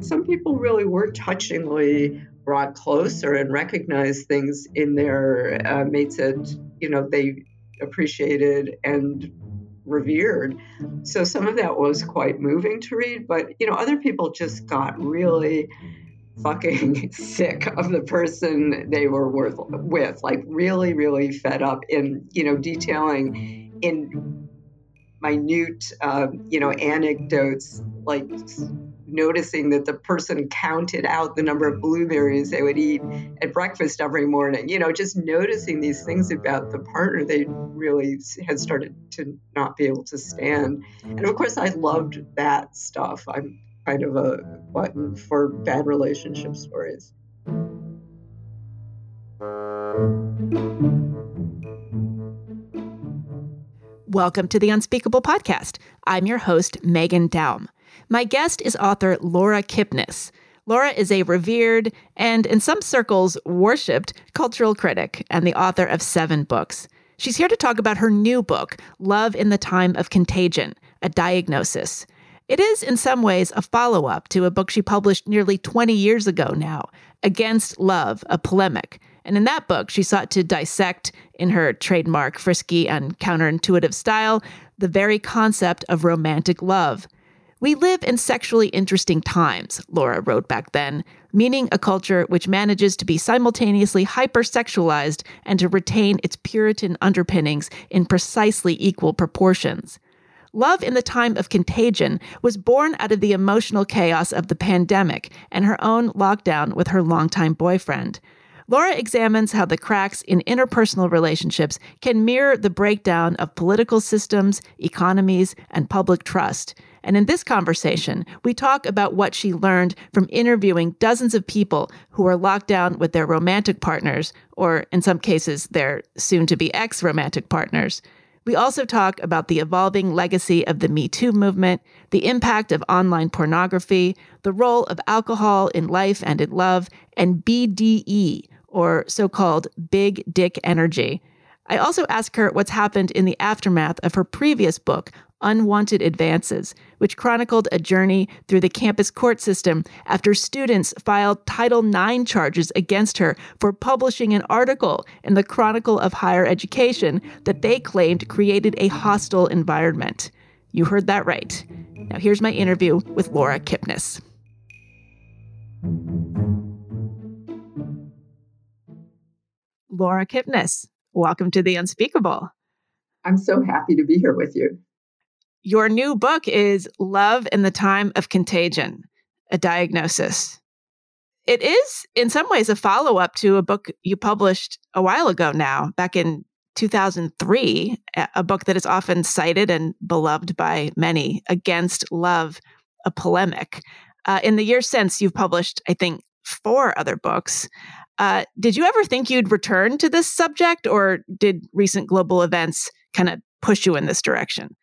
Some people really were touchingly brought closer and recognized things in their uh, mates that you know they appreciated and revered. So some of that was quite moving to read, but you know, other people just got really fucking sick of the person they were with, like really, really fed up in, you know, detailing in minute, uh, you know, anecdotes, like noticing that the person counted out the number of blueberries they would eat at breakfast every morning. You know, just noticing these things about the partner they really had started to not be able to stand. And of course, I loved that stuff. I'm kind of a button for bad relationship stories. Welcome to the Unspeakable Podcast. I'm your host, Meghan Daum. My guest is author Laura Kipnis. Laura is a revered and, in some circles, worshipped cultural critic and the author of seven books. She's here to talk about her new book, Love in the Time of Contagion A Diagnosis. It is, in some ways, a follow up to a book she published nearly 20 years ago now, Against Love, a Polemic. And in that book, she sought to dissect, in her trademark frisky and counterintuitive style, the very concept of romantic love. We live in sexually interesting times, Laura wrote back then, meaning a culture which manages to be simultaneously hypersexualized and to retain its Puritan underpinnings in precisely equal proportions. Love in the Time of Contagion was born out of the emotional chaos of the pandemic and her own lockdown with her longtime boyfriend. Laura examines how the cracks in interpersonal relationships can mirror the breakdown of political systems, economies, and public trust. And in this conversation, we talk about what she learned from interviewing dozens of people who are locked down with their romantic partners, or in some cases, their soon to be ex romantic partners. We also talk about the evolving legacy of the Me Too movement, the impact of online pornography, the role of alcohol in life and in love, and BDE, or so called big dick energy. I also ask her what's happened in the aftermath of her previous book, Unwanted Advances, which chronicled a journey through the campus court system after students filed Title IX charges against her for publishing an article in the Chronicle of Higher Education that they claimed created a hostile environment. You heard that right. Now, here's my interview with Laura Kipnis. Laura Kipnis, welcome to The Unspeakable. I'm so happy to be here with you. Your new book is Love in the Time of Contagion, a diagnosis. It is, in some ways, a follow up to a book you published a while ago now, back in 2003, a book that is often cited and beloved by many Against Love, a Polemic. Uh, in the years since, you've published, I think, four other books. Uh, did you ever think you'd return to this subject, or did recent global events kind of push you in this direction?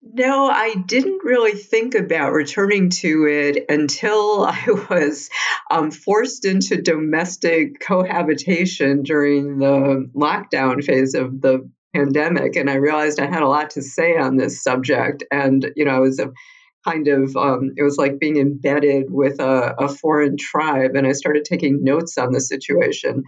No, I didn't really think about returning to it until I was um, forced into domestic cohabitation during the lockdown phase of the pandemic. And I realized I had a lot to say on this subject. And, you know, I was a kind of, um, it was like being embedded with a, a foreign tribe. And I started taking notes on the situation.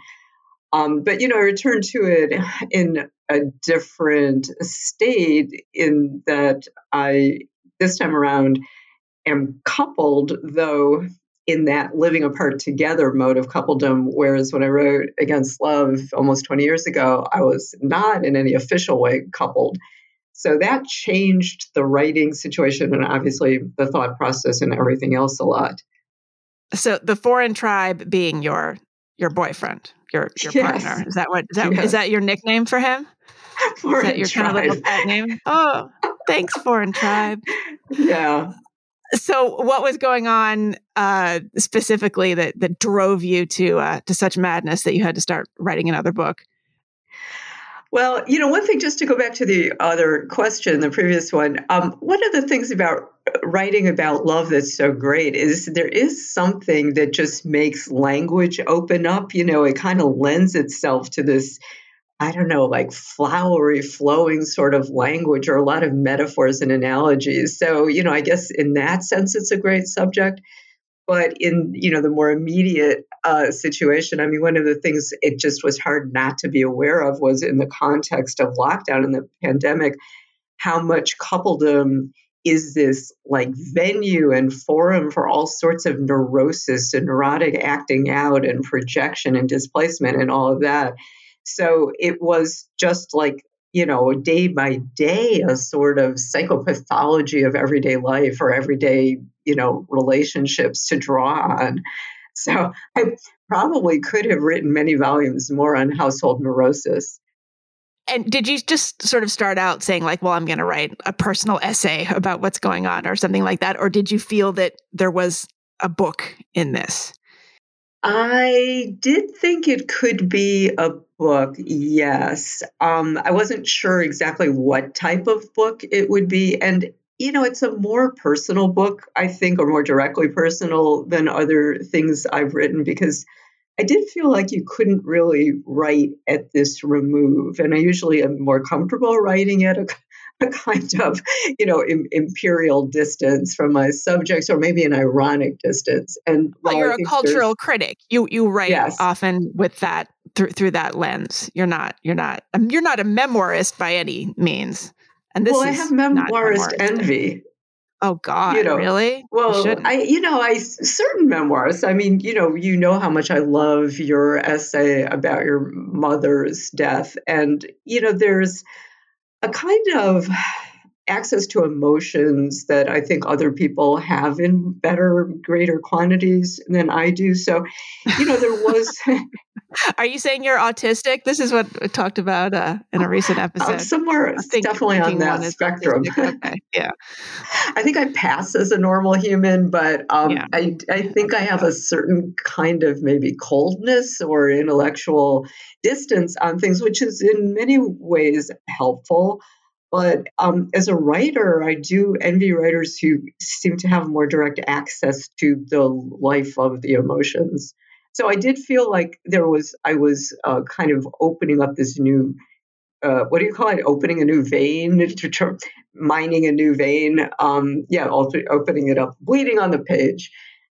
Um, but you know, I returned to it in a different state in that I this time around am coupled, though in that living apart together mode of coupledom. Whereas when I wrote Against Love almost 20 years ago, I was not in any official way coupled. So that changed the writing situation and obviously the thought process and everything else a lot. So the foreign tribe being your your boyfriend, your your yes. partner. Is that what is that yes. is that your nickname for him? Foreign is that your tribe. kind of little pet name? Oh, thanks, foreign tribe. Yeah. So, what was going on uh, specifically that that drove you to uh, to such madness that you had to start writing another book? Well, you know, one thing just to go back to the other question, the previous one, um, one of the things about writing about love that's so great is there is something that just makes language open up. You know, it kind of lends itself to this I don't know, like flowery, flowing sort of language or a lot of metaphors and analogies. So, you know, I guess in that sense, it's a great subject. But in, you know, the more immediate uh, situation, I mean, one of the things it just was hard not to be aware of was in the context of lockdown and the pandemic, how much coupledom is this like venue and forum for all sorts of neurosis and neurotic acting out and projection and displacement and all of that. So it was just like, you know, day by day, a sort of psychopathology of everyday life or everyday, you know, relationships to draw on. So I probably could have written many volumes more on household neurosis. And did you just sort of start out saying, like, well, I'm going to write a personal essay about what's going on or something like that? Or did you feel that there was a book in this? I did think it could be a book, yes. Um, I wasn't sure exactly what type of book it would be. And, you know, it's a more personal book, I think, or more directly personal than other things I've written because I did feel like you couldn't really write at this remove. And I usually am more comfortable writing at a a kind of, you know, Im- imperial distance from my subjects, or maybe an ironic distance. And well, you're a cultural critic. You you write yes. often with that through through that lens. You're not you're not um, you're not a memoirist by any means. And this well, I have memoirist envy. Oh God, you know, really? Well, you I, you know, I certain memoirs. I mean, you know, you know how much I love your essay about your mother's death, and you know, there's a kind of access to emotions that I think other people have in better, greater quantities than I do. So, you know, there was. Are you saying you're autistic? This is what we talked about uh, in a recent episode. I'm somewhere think, definitely on that spectrum. Okay. Yeah. I think I pass as a normal human, but um, yeah. I, I think I have a certain kind of maybe coldness or intellectual distance on things, which is in many ways helpful. But um, as a writer, I do envy writers who seem to have more direct access to the life of the emotions. So I did feel like there was, I was uh, kind of opening up this new, uh, what do you call it? Opening a new vein, mining a new vein. Um, yeah, opening it up, bleeding on the page.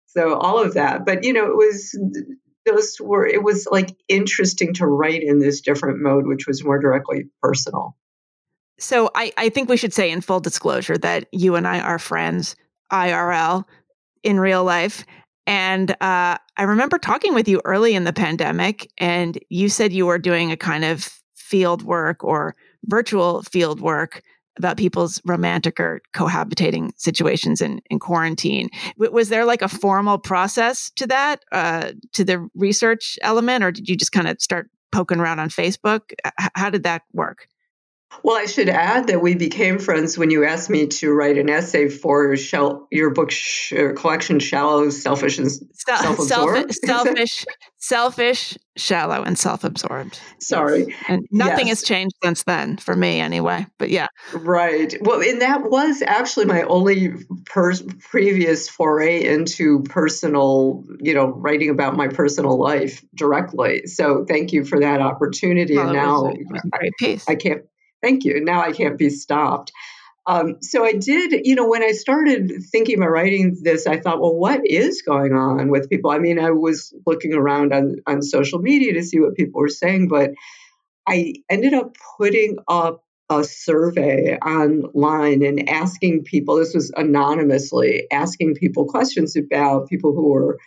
So all of that. But, you know, it was, those were, it was like interesting to write in this different mode, which was more directly personal. So I, I think we should say in full disclosure that you and I are friends IRL in real life. And uh, I remember talking with you early in the pandemic, and you said you were doing a kind of field work or virtual field work about people's romantic or cohabitating situations in, in quarantine. W- was there like a formal process to that, uh, to the research element, or did you just kind of start poking around on Facebook? H- how did that work? Well, I should add that we became friends when you asked me to write an essay for shell, your book sh- uh, collection, Shallow, Selfish, and Self-Absorbed. selfish, selfish, shallow, and self-absorbed. Sorry. And nothing yes. has changed since then for me anyway, but yeah. Right. Well, and that was actually my only per- previous foray into personal, you know, writing about my personal life directly. So thank you for that opportunity. Well, and now great piece. I can't thank you. Now I can't be stopped. Um, so I did, you know, when I started thinking about writing this, I thought, well, what is going on with people? I mean, I was looking around on, on social media to see what people were saying, but I ended up putting up a survey online and asking people, this was anonymously, asking people questions about people who were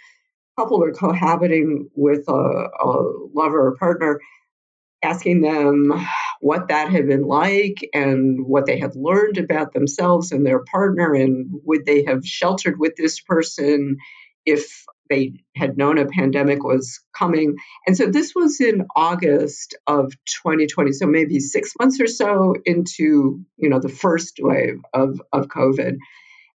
coupled or cohabiting with a, a lover or partner asking them what that had been like and what they had learned about themselves and their partner, and would they have sheltered with this person if they had known a pandemic was coming. And so this was in August of 2020, so maybe six months or so into you know the first wave of, of COVID.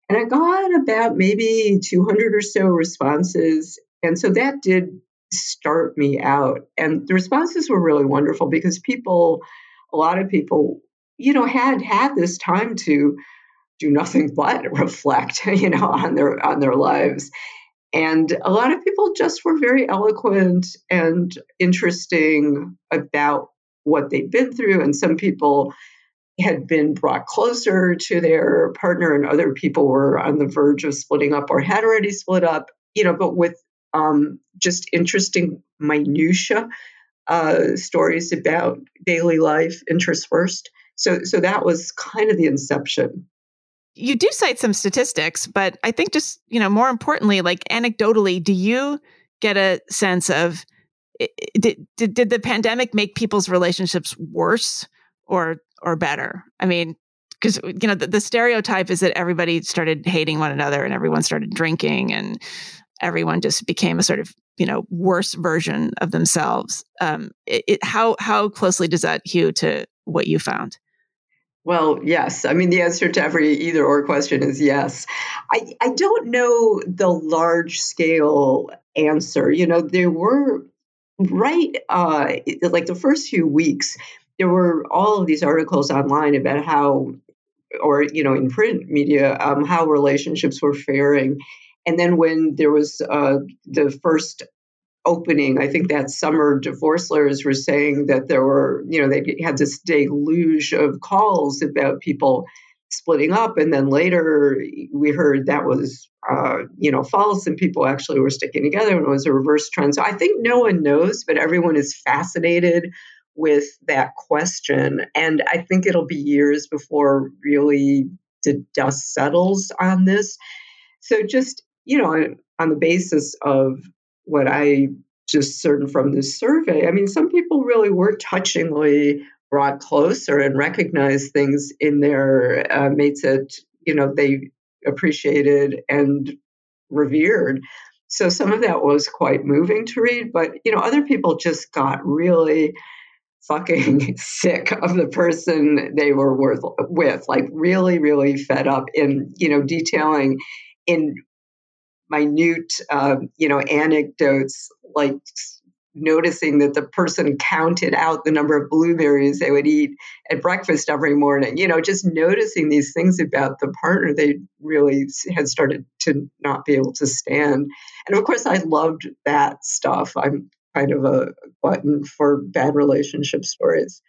And I got about maybe 200 or so responses. And so that did start me out. And the responses were really wonderful because people, a lot of people, you know, had had this time to do nothing but reflect, you know, on their on their lives. And a lot of people just were very eloquent and interesting about what they've been through. And some people had been brought closer to their partner, and other people were on the verge of splitting up or had already split up, you know, but with um, just interesting minutia uh, stories about daily life interspersed. So, so that was kind of the inception. You do cite some statistics, but I think just you know more importantly, like anecdotally, do you get a sense of did, did, did the pandemic make people's relationships worse or or better? I mean, because you know the, the, stereotype is that everybody started hating one another and everyone started drinking and everyone just became a sort of you know worse version of themselves. Um, it, it, how how closely does that hew to what you found? Well, yes. I mean, the answer to every either or question is yes. I, I don't know the large scale answer. You know, there were right uh, like the first few weeks, there were all of these articles online about how, or you know, in print media, um, how relationships were faring. And then when there was uh, the first opening, I think that summer divorce lawyers were saying that there were, you know, they had this deluge of calls about people splitting up. And then later we heard that was, uh, you know, false and people actually were sticking together and it was a reverse trend. So I think no one knows, but everyone is fascinated with that question. And I think it'll be years before really the dust settles on this. So just, you know, on the basis of what I just certain from this survey, I mean, some people really were touchingly brought closer and recognized things in their uh, mates that you know they appreciated and revered. So some of that was quite moving to read, but you know, other people just got really fucking sick of the person they were worth, with, like really, really fed up in you know detailing in minute, uh, you know, anecdotes like noticing that the person counted out the number of blueberries they would eat at breakfast every morning. You know, just noticing these things about the partner they really had started to not be able to stand. And of course, I loved that stuff. I'm kind of a button for bad relationship stories.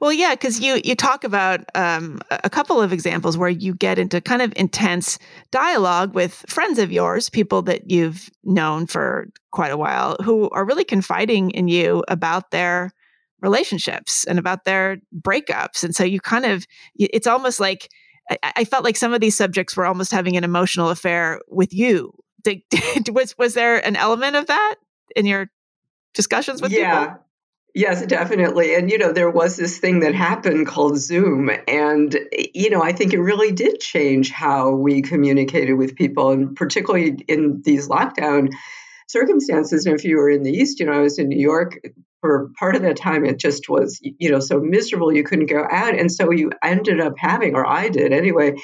Well, yeah, because you you talk about um, a couple of examples where you get into kind of intense dialogue with friends of yours, people that you've known for quite a while, who are really confiding in you about their relationships and about their breakups, and so you kind of it's almost like I, I felt like some of these subjects were almost having an emotional affair with you. Did, was was there an element of that in your discussions with yeah. people? Yes, definitely. And, you know, there was this thing that happened called Zoom. And, you know, I think it really did change how we communicated with people, and particularly in these lockdown circumstances. And if you were in the East, you know, I was in New York for part of that time, it just was, you know, so miserable you couldn't go out. And so you ended up having, or I did anyway,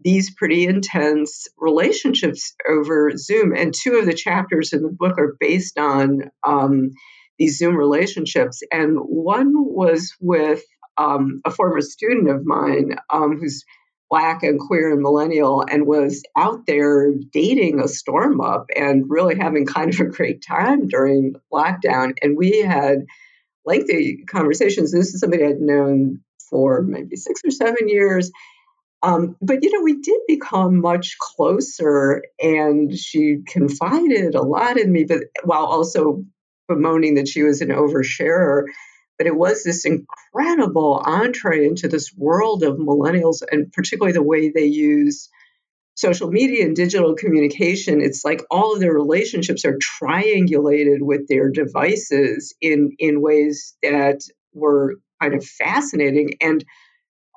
these pretty intense relationships over Zoom. And two of the chapters in the book are based on, um, these Zoom relationships. And one was with um, a former student of mine um, who's black and queer and millennial and was out there dating a storm up and really having kind of a great time during lockdown. And we had lengthy conversations. This is somebody I'd known for maybe six or seven years. Um, but you know, we did become much closer, and she confided a lot in me, but while also bemoaning that she was an oversharer. But it was this incredible entree into this world of millennials and particularly the way they use social media and digital communication. It's like all of their relationships are triangulated with their devices in, in ways that were kind of fascinating. And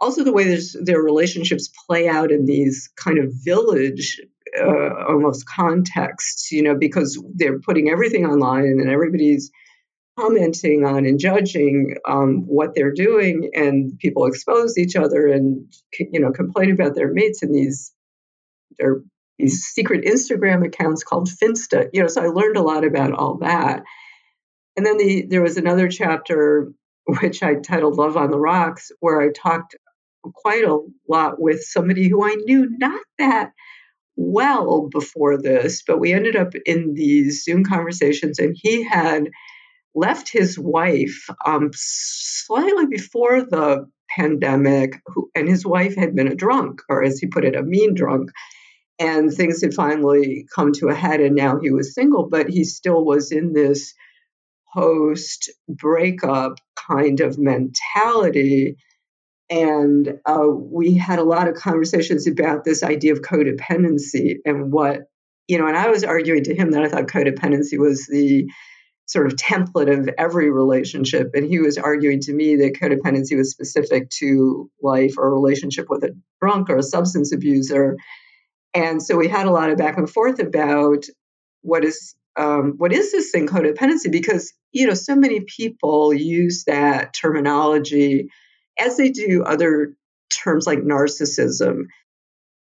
also the way their relationships play out in these kind of village uh, almost contexts, you know, because they're putting everything online and then everybody's commenting on and judging um, what they're doing, and people expose each other and you know complain about their mates in these their these secret Instagram accounts called Finsta. You know, so I learned a lot about all that. And then the there was another chapter which I titled Love on the Rocks, where I talked quite a lot with somebody who I knew not that well before this, but we ended up in these Zoom conversations, and he had left his wife um, slightly before the pandemic, who, and his wife had been a drunk, or as he put it, a mean drunk. And things had finally come to a head, and now he was single, but he still was in this post breakup kind of mentality. And uh, we had a lot of conversations about this idea of codependency and what, you know, and I was arguing to him that I thought codependency was the sort of template of every relationship. And he was arguing to me that codependency was specific to life or a relationship with a drunk or a substance abuser. And so we had a lot of back and forth about what is um, what is this thing codependency because you know so many people use that terminology as they do other terms like narcissism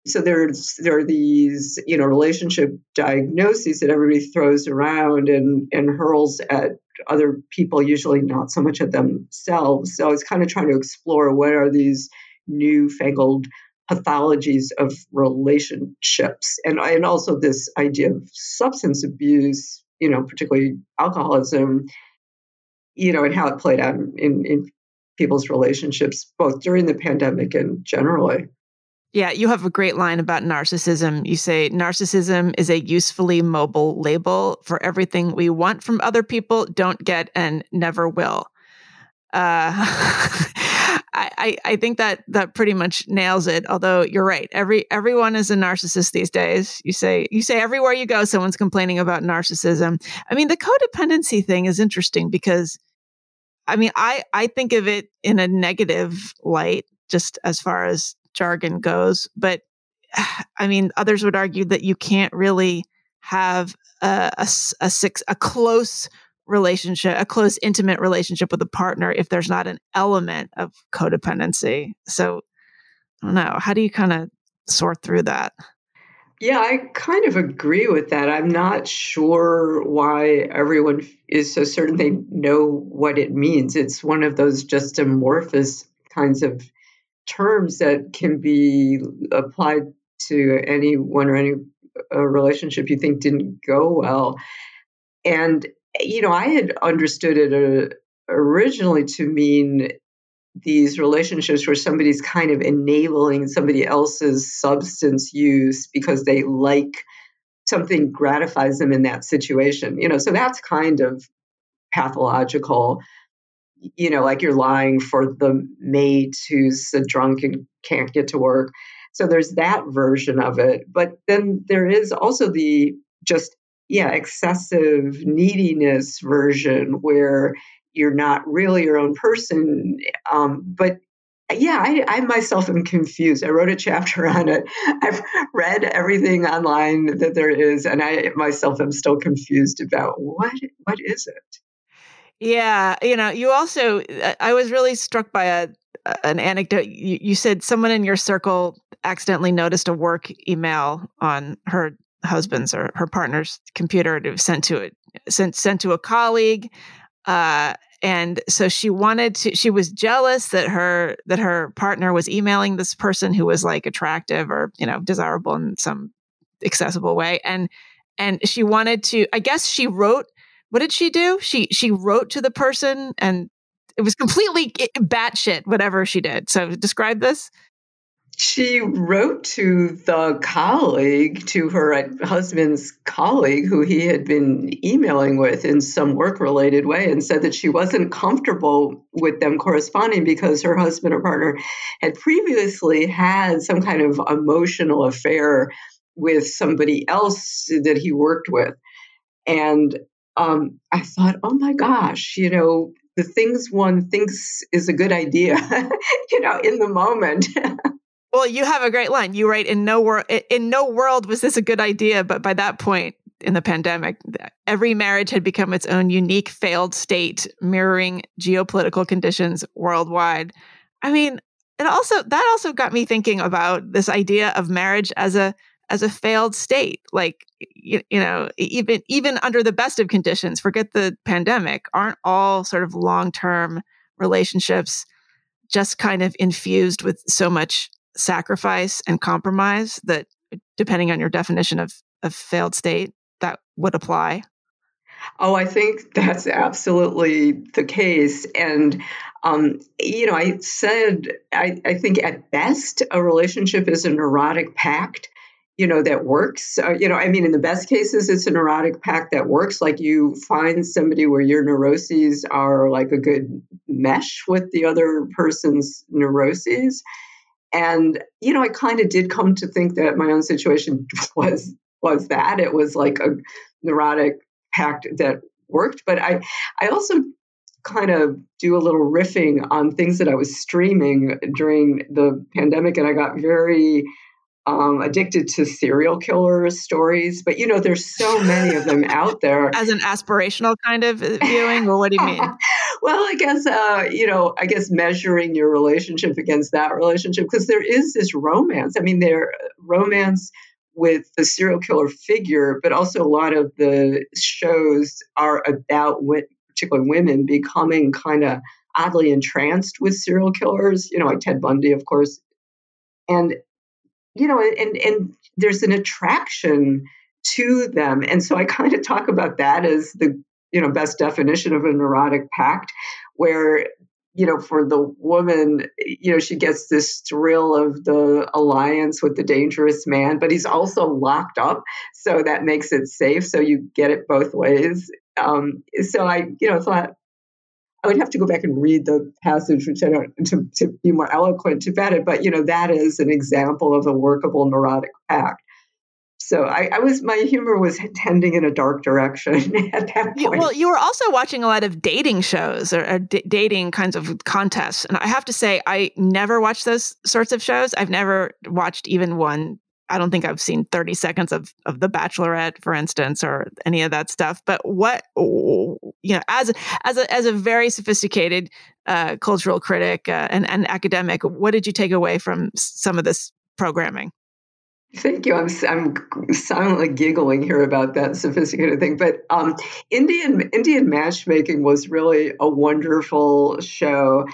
so there's there are these you know relationship diagnoses that everybody throws around and and hurls at other people usually not so much at themselves. So i was kind of trying to explore what are these newfangled pathologies of relationships and and also this idea of substance abuse you know particularly alcoholism you know and how it played out in in people's relationships both during the pandemic and generally yeah, you have a great line about narcissism. You say narcissism is a usefully mobile label for everything we want from other people, don't get, and never will. Uh, I, I think that that pretty much nails it. Although you're right, every everyone is a narcissist these days. You say you say everywhere you go, someone's complaining about narcissism. I mean, the codependency thing is interesting because, I mean, I I think of it in a negative light, just as far as jargon goes. But I mean, others would argue that you can't really have a, a, a, six, a close relationship, a close, intimate relationship with a partner if there's not an element of codependency. So I don't know. How do you kind of sort through that? Yeah, I kind of agree with that. I'm not sure why everyone is so certain they know what it means. It's one of those just amorphous kinds of terms that can be applied to anyone or any uh, relationship you think didn't go well. And, you know, I had understood it uh, originally to mean these relationships where somebody's kind of enabling somebody else's substance use because they like something gratifies them in that situation. You know, so that's kind of pathological you know, like you're lying for the mate who's a drunk and can't get to work. So there's that version of it. But then there is also the just, yeah, excessive neediness version where you're not really your own person. Um, but yeah, I, I, myself am confused. I wrote a chapter on it. I've read everything online that there is, and I myself am still confused about what what is it. Yeah, you know, you also uh, I was really struck by a an anecdote. You, you said someone in your circle accidentally noticed a work email on her husband's or her partner's computer to sent to it sent sent to a colleague uh, and so she wanted to she was jealous that her that her partner was emailing this person who was like attractive or you know desirable in some accessible way and and she wanted to i guess she wrote what did she do? She she wrote to the person and it was completely batshit, whatever she did. So describe this. She wrote to the colleague, to her husband's colleague, who he had been emailing with in some work related way, and said that she wasn't comfortable with them corresponding because her husband or partner had previously had some kind of emotional affair with somebody else that he worked with. And um, I thought, oh my gosh, you know, the things one thinks is a good idea, you know, in the moment. well, you have a great line. You write, "In no world, in no world was this a good idea," but by that point in the pandemic, every marriage had become its own unique failed state, mirroring geopolitical conditions worldwide. I mean, it also that also got me thinking about this idea of marriage as a as a failed state like you, you, know even even under the best of conditions forget the pandemic aren't all sort of long-term relationships just kind of infused with so much sacrifice and compromise that depending on your definition of of failed state that would apply Oh, I think that's absolutely the case. And, um, you know, I said, I, I think at best, a relationship is a neurotic pact you know that works uh, you know i mean in the best cases it's a neurotic pact that works like you find somebody where your neuroses are like a good mesh with the other person's neuroses and you know i kind of did come to think that my own situation was was that it was like a neurotic pact that worked but i i also kind of do a little riffing on things that i was streaming during the pandemic and i got very um, addicted to serial killer stories, but you know, there's so many of them out there. As an aspirational kind of viewing, or what do you mean? well, I guess uh, you know, I guess measuring your relationship against that relationship because there is this romance. I mean, there romance with the serial killer figure, but also a lot of the shows are about particularly women becoming kind of oddly entranced with serial killers. You know, like Ted Bundy, of course. And you know, and and there's an attraction to them, and so I kind of talk about that as the you know best definition of a neurotic pact, where you know for the woman, you know she gets this thrill of the alliance with the dangerous man, but he's also locked up, so that makes it safe. So you get it both ways. Um, so I, you know, thought I would have to go back and read the passage, which I don't to, to be more eloquent about it. But you know, that is an example of a workable neurotic pact. So I, I, was my humor was tending in a dark direction at that point. well, you were also watching a lot of dating shows or, or d- dating kinds of contests, and I have to say, I never watched those sorts of shows. I've never watched even one I don't think I've seen 30 seconds of, of The Bachelorette, for instance, or any of that stuff. But what, you know, as, as, a, as a very sophisticated uh, cultural critic uh, and, and academic, what did you take away from some of this programming? Thank you. I'm I'm silently giggling here about that sophisticated thing, but um, Indian Indian matchmaking was really a wonderful show,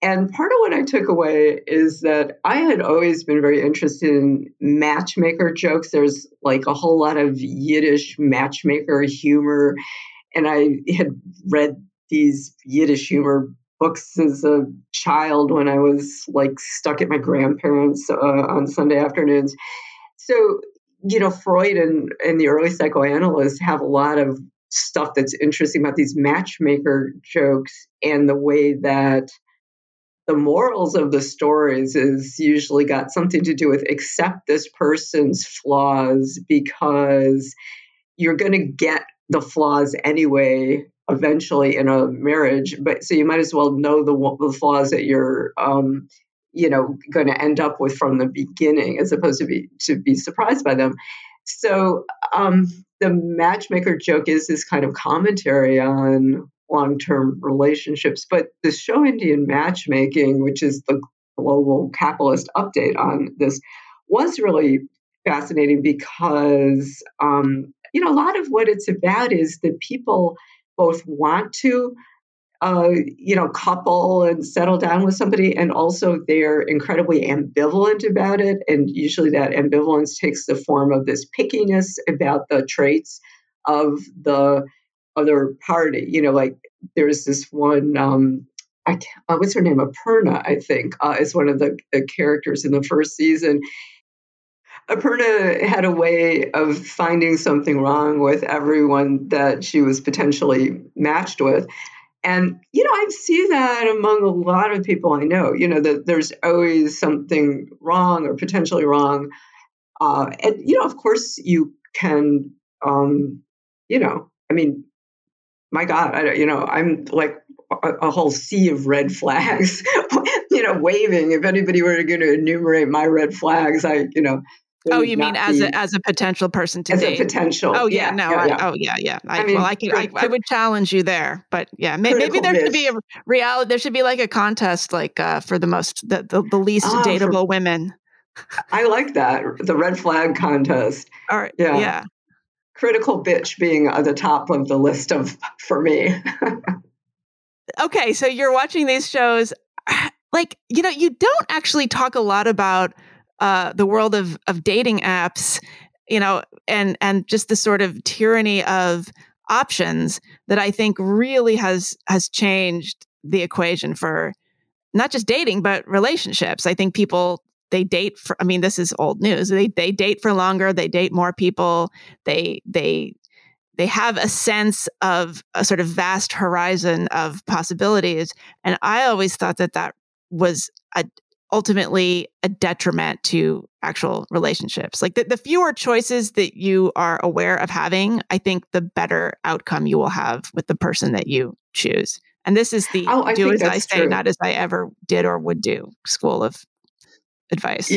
and part of what I took away is that I had always been very interested in matchmaker jokes. There's like a whole lot of Yiddish matchmaker humor. And I had read these Yiddish humor books as a child when I was like stuck at my grandparents' uh, on Sunday afternoons. So, you know, Freud and, and the early psychoanalysts have a lot of stuff that's interesting about these matchmaker jokes and the way that the morals of the stories is usually got something to do with accept this person's flaws because you're going to get the flaws anyway eventually in a marriage but so you might as well know the, the flaws that you're um, you know going to end up with from the beginning as opposed to be to be surprised by them so um, the matchmaker joke is this kind of commentary on long term relationships. But the show Indian Matchmaking, which is the global capitalist update on this, was really fascinating because, um, you know, a lot of what it's about is that people both want to. Uh, you know, couple and settle down with somebody, and also they're incredibly ambivalent about it. And usually, that ambivalence takes the form of this pickiness about the traits of the other party. You know, like there's this one. Um, I uh, what's her name? Aparna, I think, uh, is one of the, the characters in the first season. Aparna had a way of finding something wrong with everyone that she was potentially matched with. And, you know, I see that among a lot of people I know, you know, that there's always something wrong or potentially wrong. Uh, and, you know, of course, you can, um, you know, I mean, my God, I, you know, I'm like a, a whole sea of red flags, you know, waving. If anybody were going to enumerate my red flags, I, you know, Oh, you mean as a as a potential person to as date? a potential? Oh yeah, yeah no, yeah, I, oh yeah, yeah. I, I mean, well, I can, I, I, would challenge you there, but yeah, may, maybe there should be a reality. There should be like a contest, like uh, for the most, the the, the least ah, dateable for, women. I like that the red flag contest. All right, yeah, yeah critical bitch being at the top of the list of for me. okay, so you're watching these shows. Like, you know, you don't actually talk a lot about uh, the world of of dating apps, you know, and and just the sort of tyranny of options that I think really has has changed the equation for not just dating but relationships. I think people they date for I mean this is old news. They they date for longer, they date more people, they they they have a sense of a sort of vast horizon of possibilities and I always thought that that was a ultimately a detriment to actual relationships. Like the, the fewer choices that you are aware of having, I think the better outcome you will have with the person that you choose. And this is the oh, do as I say, true. not as I ever did or would do school of advice.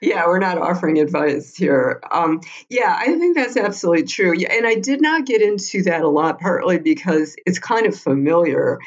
Yeah, we're not offering advice here. Um, yeah, I think that's absolutely true. Yeah, And I did not get into that a lot, partly because it's kind of familiar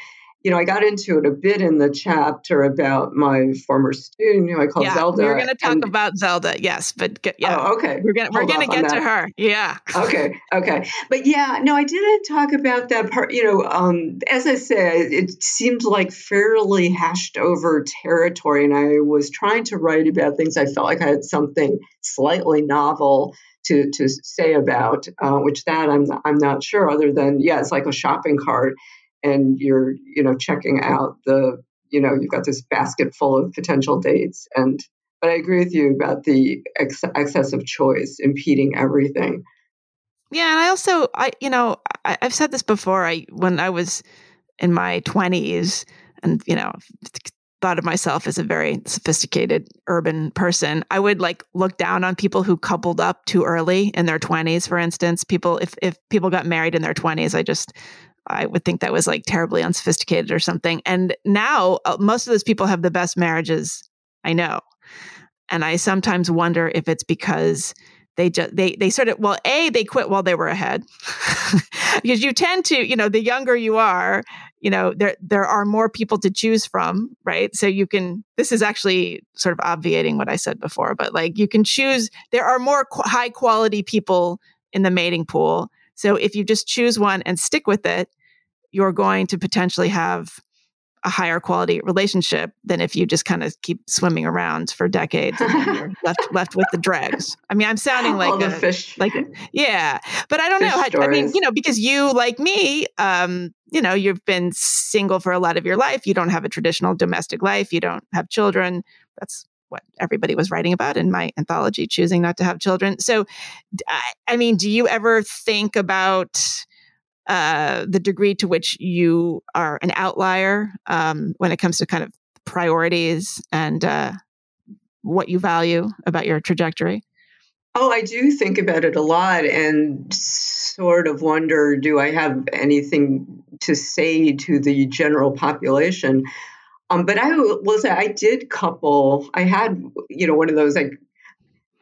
you know, I got into it a bit in the chapter about my former student who I call yeah, Zelda. We're going to talk and, about Zelda, yes, but get, yeah, oh, okay, we're going we're going to get to her, yeah. okay, okay, but yeah, no, I didn't talk about that part. You know, um, as I said, it seemed like fairly hashed over territory, and I was trying to write about things I felt like I had something slightly novel to to say about, uh, which that I'm I'm not sure. Other than yeah, it's like a shopping cart and you're you know checking out the you know you've got this basket full of potential dates. And but i agree with you about the ex- excessive choice impeding everything. Yeah and i also i you know I, i've said this before i when i was in my 20s and you know thought of myself as a very sophisticated urban person i would like look down on people who coupled up too early in their 20s for instance. People if if people got married in their 20s i just I would think that was like terribly unsophisticated or something. And now uh, most of those people have the best marriages I know. And I sometimes wonder if it's because they just they they sort of well a they quit while they were ahead because you tend to you know the younger you are you know there there are more people to choose from right so you can this is actually sort of obviating what i said before but like you can choose there are more qu- high quality people in the mating pool so if you just choose one and stick with it, you're going to potentially have a higher quality relationship than if you just kind of keep swimming around for decades and you're left left with the dregs. I mean, I'm sounding like a, fish, like yeah, but I don't know. How, I mean, you know, because you like me, um, you know, you've been single for a lot of your life. You don't have a traditional domestic life. You don't have children. That's what everybody was writing about in my anthology, choosing not to have children. So, I mean, do you ever think about uh, the degree to which you are an outlier um, when it comes to kind of priorities and uh, what you value about your trajectory? Oh, I do think about it a lot and sort of wonder do I have anything to say to the general population? Um, but I will say I did couple. I had you know one of those like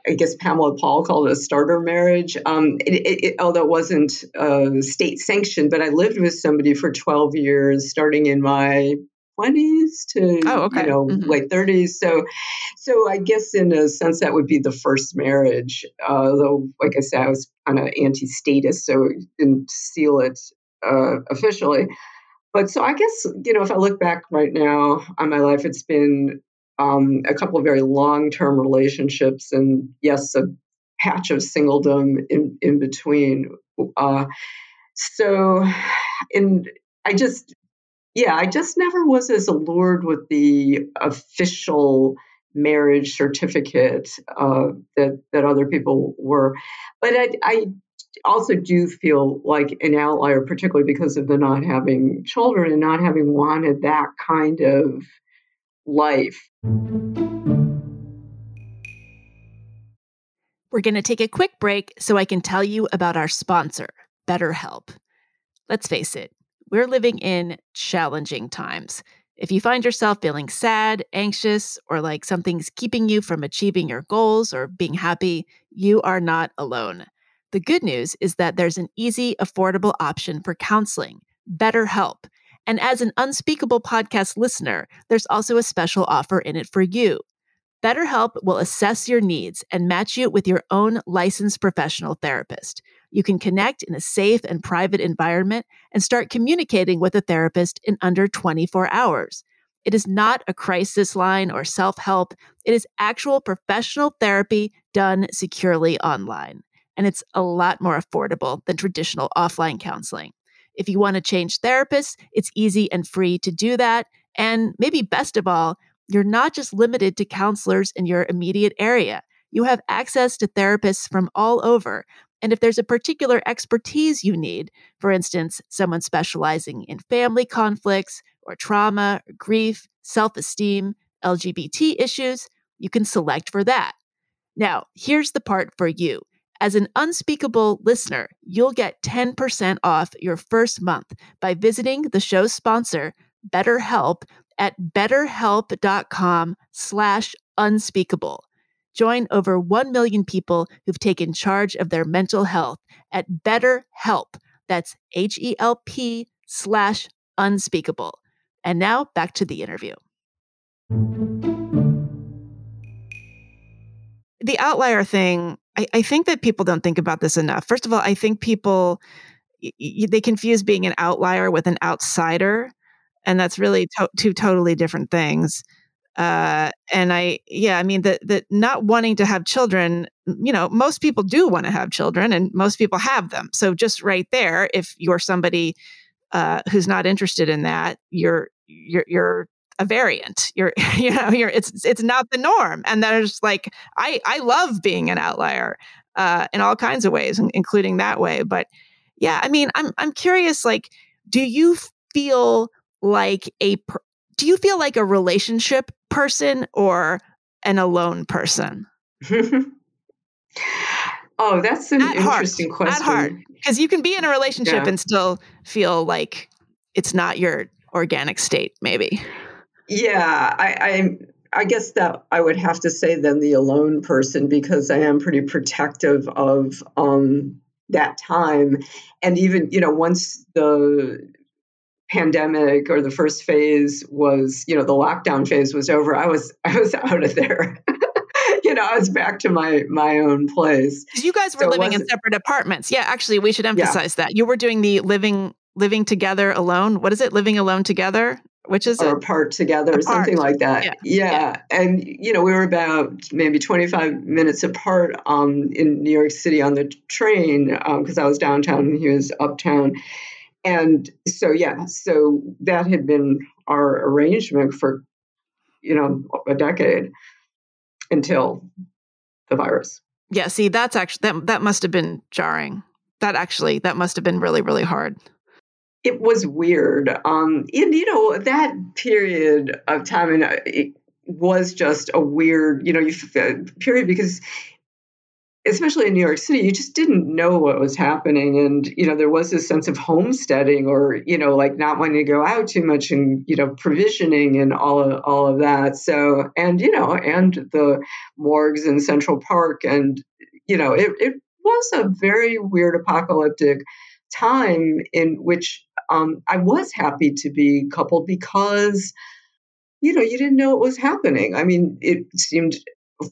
I guess Pamela Paul called it a starter marriage. Um, it, it, it, although it wasn't uh, state sanctioned, but I lived with somebody for 12 years, starting in my 20s to oh, okay. you know mm-hmm. late 30s. So, so I guess in a sense that would be the first marriage. Uh, though, like I said, I was kind of anti-status, so didn't seal it uh, officially but so I guess, you know, if I look back right now on my life, it's been um, a couple of very long term relationships and, yes, a patch of singledom in, in between. Uh, so, and I just, yeah, I just never was as allured with the official marriage certificate uh, that that other people were, but I, I also do feel like an outlier, particularly because of the not having children and not having wanted that kind of life. We're going to take a quick break so I can tell you about our sponsor, BetterHelp. Let's face it, we're living in challenging times. If you find yourself feeling sad, anxious, or like something's keeping you from achieving your goals or being happy, you are not alone. The good news is that there's an easy, affordable option for counseling BetterHelp. And as an unspeakable podcast listener, there's also a special offer in it for you. BetterHelp will assess your needs and match you with your own licensed professional therapist. You can connect in a safe and private environment and start communicating with a therapist in under 24 hours. It is not a crisis line or self help, it is actual professional therapy done securely online. And it's a lot more affordable than traditional offline counseling. If you want to change therapists, it's easy and free to do that. And maybe best of all, you're not just limited to counselors in your immediate area. You have access to therapists from all over. And if there's a particular expertise you need, for instance, someone specializing in family conflicts or trauma, or grief, self esteem, LGBT issues, you can select for that. Now, here's the part for you. As an unspeakable listener, you'll get 10% off your first month by visiting the show's sponsor, BetterHelp, at betterhelp.com slash unspeakable. Join over 1 million people who've taken charge of their mental health at BetterHelp. That's H E L P slash unspeakable. And now back to the interview. The outlier thing, I, I, think that people don't think about this enough. First of all, I think people y- they confuse being an outlier with an outsider, and that's really to- two totally different things. Uh, and I, yeah, I mean, the the not wanting to have children, you know, most people do want to have children, and most people have them. So just right there, if you're somebody uh, who's not interested in that, you're you're you're a variant. You're you know you're it's it's not the norm, and there's like I I love being an outlier uh, in all kinds of ways, including that way. But yeah, I mean, I'm I'm curious. Like, do you feel like a do you feel like a relationship person or an alone person? oh, that's an At interesting heart. question. At heart, because you can be in a relationship yeah. and still feel like it's not your organic state, maybe. Yeah, I, I I guess that I would have to say then the alone person because I am pretty protective of um, that time, and even you know once the pandemic or the first phase was you know the lockdown phase was over, I was I was out of there. you know, I was back to my my own place. You guys were so living in separate apartments. Yeah, actually, we should emphasize yeah. that you were doing the living living together alone. What is it? Living alone together? Which is or it? apart together, apart. something like that. Yeah. yeah. yeah. And you know, we were about maybe 25 minutes apart um, in New York City on the train because um, I was downtown and he was uptown. And so yeah, so that had been our arrangement for you know a decade until the virus. Yeah, see, that's actually that that must have been jarring. That actually that must have been really really hard it was weird. Um, and you know that period of time, and uh, it was just a weird, you know, uh, period because, especially in New York City, you just didn't know what was happening, and you know there was this sense of homesteading, or you know, like not wanting to go out too much, and you know, provisioning and all of all of that. So, and you know, and the morgues in Central Park, and you know, it it was a very weird apocalyptic time in which um, I was happy to be coupled because, you know, you didn't know what was happening. I mean, it seemed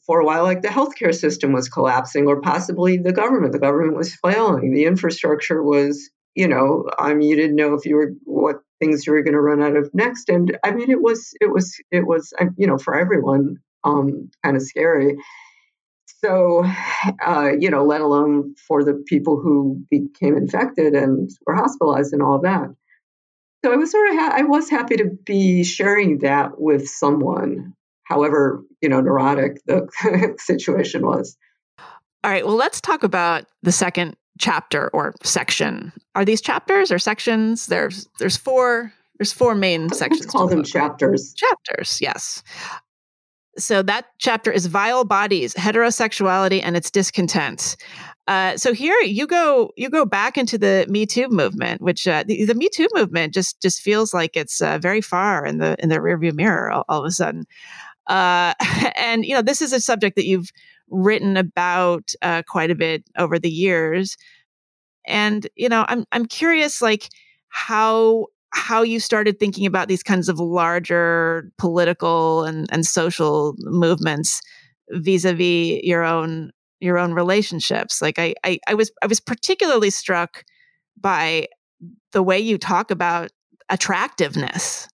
for a while like the healthcare system was collapsing, or possibly the government. The government was failing. The infrastructure was, you know, I mean, you didn't know if you were what things you were going to run out of next. And I mean, it was, it was, it was, you know, for everyone, um, kind of scary. So, uh, you know, let alone for the people who became infected and were hospitalized and all that. So I was sort of ha- I was happy to be sharing that with someone, however you know neurotic the situation was. All right. Well, let's talk about the second chapter or section. Are these chapters or sections? There's there's four there's four main sections. Let's call them chapters. Chapters, yes. So that chapter is Vile Bodies, Heterosexuality and Its Discontent. Uh, so here you go, you go back into the Me Too movement, which uh, the, the, Me Too movement just just feels like it's uh, very far in the in the rearview mirror all, all of a sudden. Uh, and you know, this is a subject that you've written about uh, quite a bit over the years. And you know, I'm I'm curious, like how how you started thinking about these kinds of larger political and, and social movements vis-a-vis your own your own relationships? Like I, I i was i was particularly struck by the way you talk about attractiveness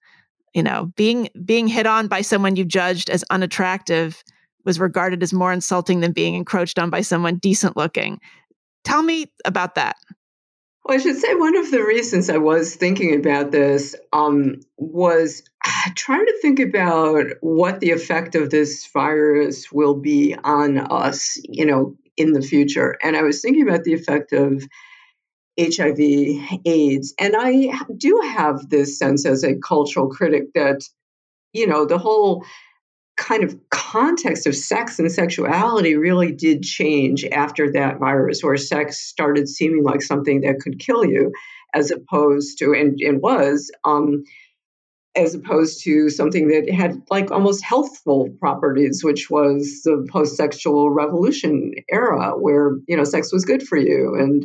you know? Being being hit on by someone you judged as unattractive was regarded as more insulting than being encroached on by someone decent looking. Tell me about that. Well, I should say one of the reasons I was thinking about this um, was trying to think about what the effect of this virus will be on us, you know, in the future. And I was thinking about the effect of HIV, AIDS. And I do have this sense as a cultural critic that, you know, the whole kind of context of sex and sexuality really did change after that virus, where sex started seeming like something that could kill you, as opposed to, and, and was, um, as opposed to something that had like almost healthful properties, which was the post-sexual revolution era, where you know sex was good for you. And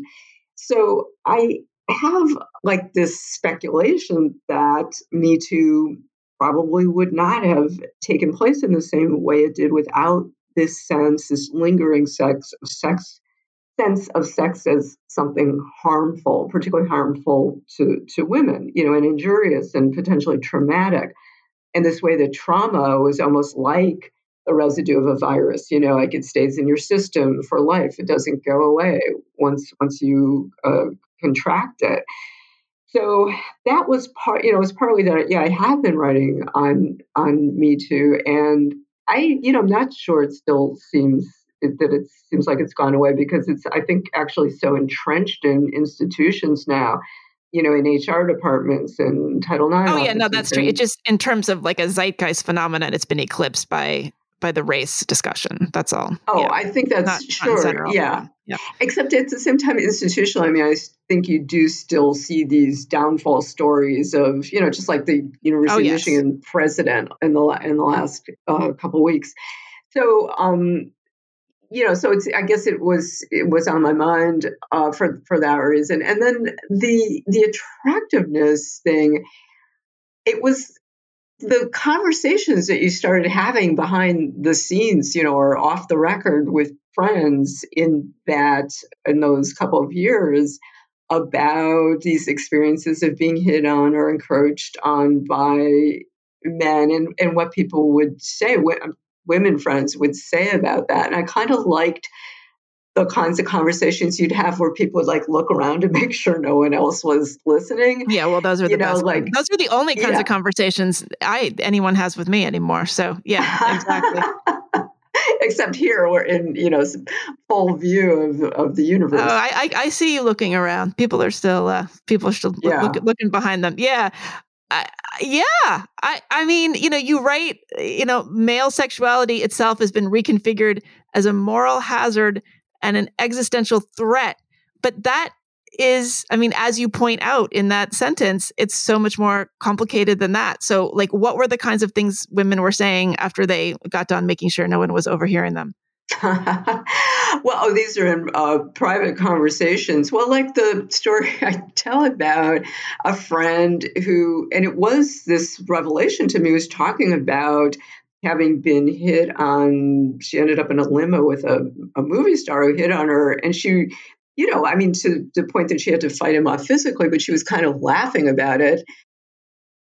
so I have like this speculation that Me Too probably would not have taken place in the same way it did without this sense, this lingering sex sex sense of sex as something harmful, particularly harmful to, to women, you know, and injurious and potentially traumatic. And this way that trauma was almost like the residue of a virus, you know, like it stays in your system for life. It doesn't go away once once you uh, contract it so that was part you know it was partly that yeah i have been writing on on me too and i you know i'm not sure it still seems that it seems like it's gone away because it's i think actually so entrenched in institutions now you know in hr departments and title ix oh yeah no that's true. It just in terms of like a zeitgeist phenomenon it's been eclipsed by by the race discussion. That's all. Oh, yeah. I think that's not, sure. Yeah. yeah. Except at the same time, institutional. I mean, I think you do still see these downfall stories of you know just like the University oh, yes. of Michigan president in the in the last uh, couple weeks. So. um you know, so it's. I guess it was it was on my mind uh, for for that reason, and then the the attractiveness thing. It was the conversations that you started having behind the scenes, you know, or off the record with friends in that in those couple of years about these experiences of being hit on or encroached on by men and, and what people would say, women friends would say about that. And I kind of liked the kinds of conversations you'd have where people would like look around to make sure no one else was listening. Yeah, well, those are the you best. Know, like those are the only kinds yeah. of conversations I anyone has with me anymore. So yeah, exactly. Except here, we're in you know full view of of the universe. Oh, I, I, I see you looking around. People are still uh, people are still yeah. look, looking behind them. Yeah. I, yeah, I, I mean, you know, you write, you know, male sexuality itself has been reconfigured as a moral hazard and an existential threat. But that is, I mean, as you point out in that sentence, it's so much more complicated than that. So, like, what were the kinds of things women were saying after they got done making sure no one was overhearing them? well, oh, these are in uh, private conversations. Well, like the story I tell about a friend who, and it was this revelation to me, was talking about having been hit on, she ended up in a limo with a, a movie star who hit on her. And she, you know, I mean, to the point that she had to fight him off physically, but she was kind of laughing about it.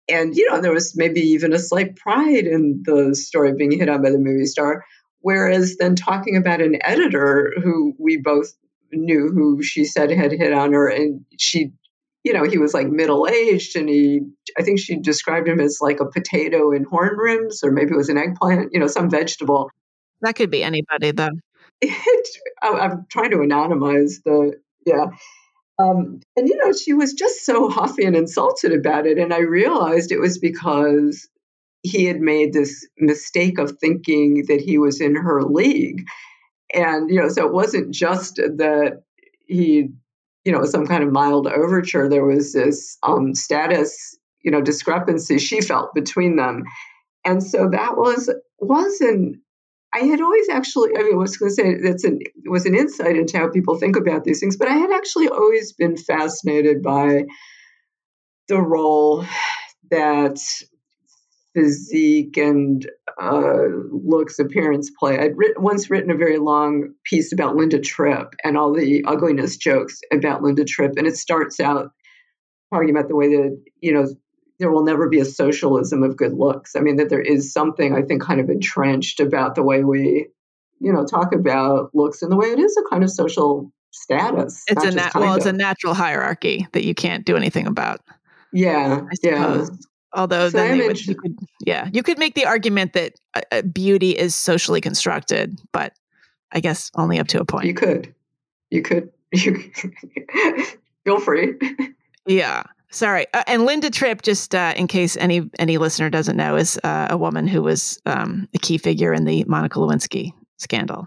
And, you know, there was maybe even a slight pride in the story of being hit on by the movie star. Whereas then talking about an editor who we both knew who she said had hit on her and she you know, he was like middle aged and he, I think she described him as like a potato in horn rims, or maybe it was an eggplant, you know, some vegetable. That could be anybody, though. It, I'm trying to anonymize the, yeah. Um, and, you know, she was just so huffy and insulted about it. And I realized it was because he had made this mistake of thinking that he was in her league. And, you know, so it wasn't just that he you know, some kind of mild overture, there was this um, status, you know, discrepancy she felt between them. And so that was wasn't I had always actually, I mean, I was going to say that's an was an insight into how people think about these things, but I had actually always been fascinated by the role that physique and uh, looks, appearance play. I'd written, once written a very long piece about Linda Tripp and all the ugliness jokes about Linda Tripp, and it starts out talking about the way that you know there will never be a socialism of good looks. I mean that there is something I think kind of entrenched about the way we you know talk about looks and the way it is a kind of social status. It's a nat- well, it's a natural hierarchy that you can't do anything about. Yeah, yeah. Although so then would, you could, yeah, you could make the argument that uh, uh, beauty is socially constructed, but I guess only up to a point. You could, you could, you feel free. yeah. Sorry, uh, and Linda Tripp, just uh, in case any any listener doesn't know, is uh, a woman who was um, a key figure in the Monica Lewinsky scandal.